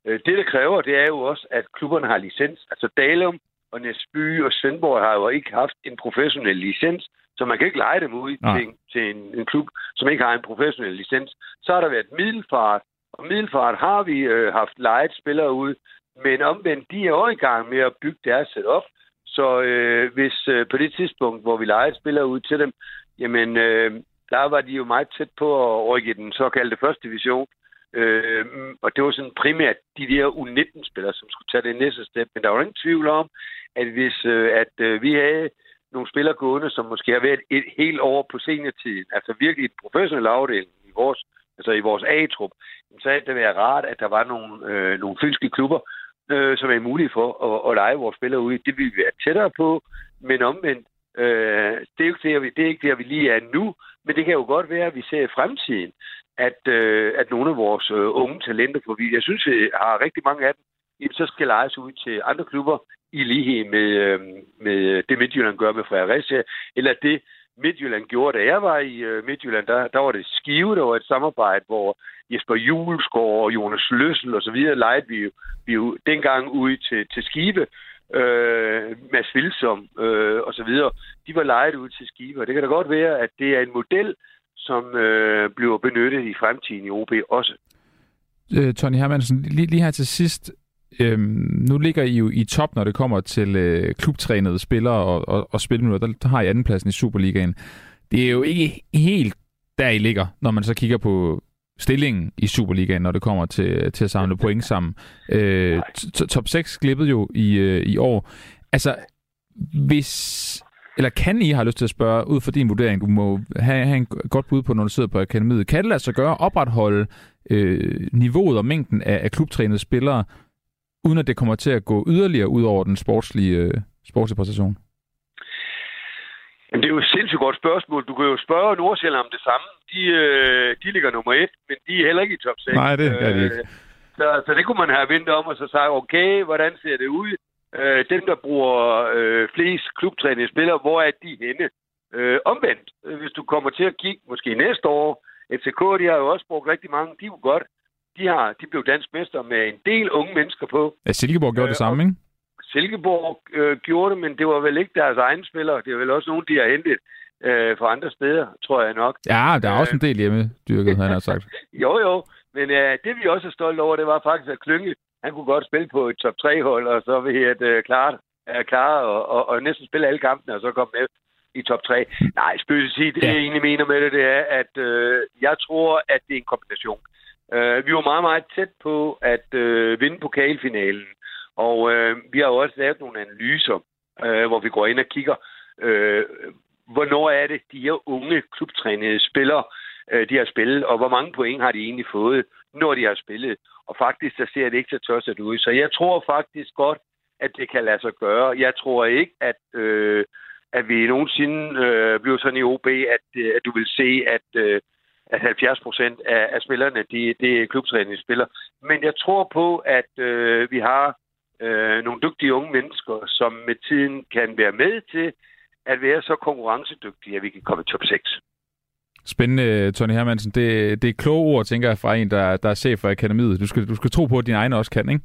Øh, det, det kræver, det er jo også, at klubberne har licens. Altså Dalum og Næsby og Svendborg har jo ikke haft en professionel licens, så man kan ikke lege dem ud til, en, til en, en klub, som ikke har en professionel licens. Så har der været middelfart, og middelfart har vi øh, haft lejet spillere ud, men omvendt, de er også i gang med at bygge deres setup. Så øh, hvis øh, på det tidspunkt, hvor vi lejede spillere ud til dem, jamen, øh, der var de jo meget tæt på at rykke den såkaldte første division. Øh, og det var sådan primært de der U19-spillere, som skulle tage det næste step. Men der var ingen tvivl om, at hvis øh, at øh, vi havde nogle spillere gående, som måske har været et helt år på seniortiden, altså virkelig et professionel afdeling i vores, altså i vores A-trup, så havde det været rart, at der var nogle, øh, nogle fynske klubber, øh, som er mulige for at, at lege vores spillere ud. Det vil vi være tættere på, men omvendt, øh, det, er jo ikke der, vi, det er ikke der, vi lige er nu, men det kan jo godt være, at vi ser i fremtiden, at, øh, at nogle af vores øh, unge talenter, for vi, jeg synes, vi har rigtig mange af dem, så skal lejes ud til andre klubber i lighed med, øh, med det Midtjylland gør med Fredericia, eller det Midtjylland gjorde, da jeg var i øh, Midtjylland, der, der var det Skive, der var et samarbejde, hvor Jesper Julesgaard og Jonas Løssel og så videre lejede vi jo, vi jo dengang ud til, til Skive, øh, Mads Vilsom øh, og så videre. De var lejet ud til Skive, og det kan da godt være, at det er en model, som øh, bliver benyttet i fremtiden i OB også. Øh, Tony Hermansen, lige, lige her til sidst. Øhm, nu ligger I jo i top, når det kommer til øh, klubtrænede spillere og, og, og spilminutter. Der, der har I andenpladsen i Superligaen. Det er jo ikke helt der, I ligger, når man så kigger på stillingen i Superligaen, når det kommer til, til at samle point sammen. Øh, top 6 glippede jo i, øh, i år. Altså, hvis... Eller kan I have lyst til at spørge, ud fra din vurdering, du må have, have en godt bud på, når du sidder på akademiet, kan det lade sig gøre opretholde øh, niveauet og mængden af, af klubtrænede spillere, uden at det kommer til at gå yderligere ud over den sportslige, øh, sportslige præstation? Jamen, det er jo et sindssygt godt spørgsmål. Du kan jo spørge Nordsjælland om det samme. De, øh, de ligger nummer et, men de er heller ikke i top 6. Nej, det er de ikke. Øh, så, så det kunne man have ventet om og så sagt, okay, hvordan ser det ud? Øh, dem, der bruger øh, flest klubtrænede spillere, hvor er de henne? Øh, omvendt, hvis du kommer til at kigge måske næste år, FCK, de har jo også brugt rigtig mange, de er jo godt. De, har, de blev dansk mester med en del unge mennesker på. Ja, Silkeborg gjorde øh, det samme, ikke? Silkeborg øh, gjorde det, men det var vel ikke deres egne spillere. Det er vel også nogen, de har hentet øh, fra andre steder, tror jeg nok. Ja, der er også en del hjemme dyrket, han har sagt. jo, jo. Men øh, det vi også er stolte over, det var faktisk, at Klynge, han kunne godt spille på et top 3-hold, og så vil jeg øh, klare, øh, klare og, og, og, næsten spille alle kampene, og så komme med i top 3. Nej, spøg sige, det ja. jeg egentlig mener med det, det er, at øh, jeg tror, at det er en kombination. Øh, vi var meget, meget tæt på at øh, vinde pokalfinalen, og øh, vi har jo også lavet nogle analyser, øh, hvor vi går ind og kigger, øh, hvornår er det, de her unge klubtrænede spillere, øh, de har spillet, og hvor mange point har de egentlig fået, når de har spillet. Og faktisk, så ser det ikke så tosset ud. Så jeg tror faktisk godt, at det kan lade sig gøre. Jeg tror ikke, at, øh, at vi nogensinde øh, bliver sådan i OB, at, øh, at du vil se, at, øh, at 70 procent af, af spillerne, de, det er klubtræningsspillere. Men jeg tror på, at øh, vi har øh, nogle dygtige unge mennesker, som med tiden kan være med til at være så konkurrencedygtige, at vi kan komme i top 6. Spændende, Tony Hermansen. Det, det er kloge ord, tænker jeg, fra en, der, der er chef for akademiet. Du skal, du skal tro på, at dine egne også kan, ikke?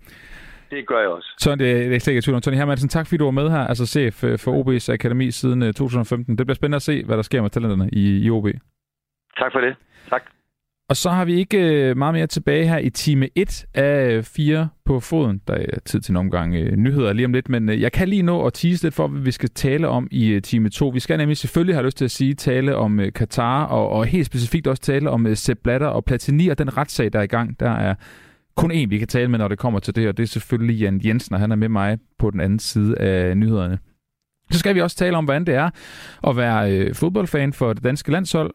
Det gør jeg også. Så det, det er slet ikke tvivl om. Tony Hermansen, tak fordi du var med her, altså chef øh, for OB's Akademi siden 2015. Øh, det bliver spændende at se, hvad der sker med talenterne i, i OB. Tak for det. Tak. Og så har vi ikke øh, meget mere tilbage her i time 1 af øh, 4 på foden. Der er tid til en omgang øh, nyheder lige om lidt, men øh, jeg kan lige nå at tease lidt for, hvad vi skal tale om i øh, time 2. Vi skal nemlig selvfølgelig have lyst til at sige tale om Katar, og, og helt specifikt også tale om Sepp Blatter og Platini og den retssag, der er i gang. Der er kun én, vi kan tale med, når det kommer til det, og det er selvfølgelig Jan Jensen, og han er med mig på den anden side af nyhederne. Så skal vi også tale om, hvordan det er at være øh, fodboldfan for det danske landshold,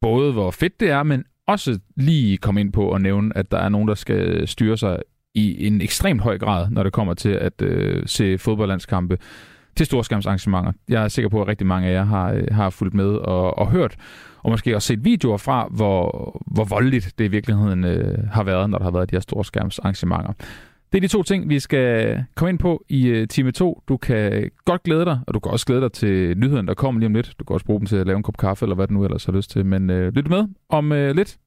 både hvor fedt det er, men også lige komme ind på at nævne, at der er nogen, der skal styre sig i en ekstremt høj grad, når det kommer til at øh, se fodboldlandskampe til storskærmsarrangementer. Jeg er sikker på, at rigtig mange af jer har, øh, har fulgt med og, og hørt og måske også set videoer fra, hvor, hvor voldeligt det i virkeligheden øh, har været, når der har været de her storskærmsarrangementer. Det er de to ting, vi skal komme ind på i øh, time 2. Du kan godt glæde dig, og du kan også glæde dig til nyheden, der kommer lige om lidt. Du kan også bruge dem til at lave en kop kaffe, eller hvad du nu ellers har lyst til. Men øh, lyt med om øh, lidt.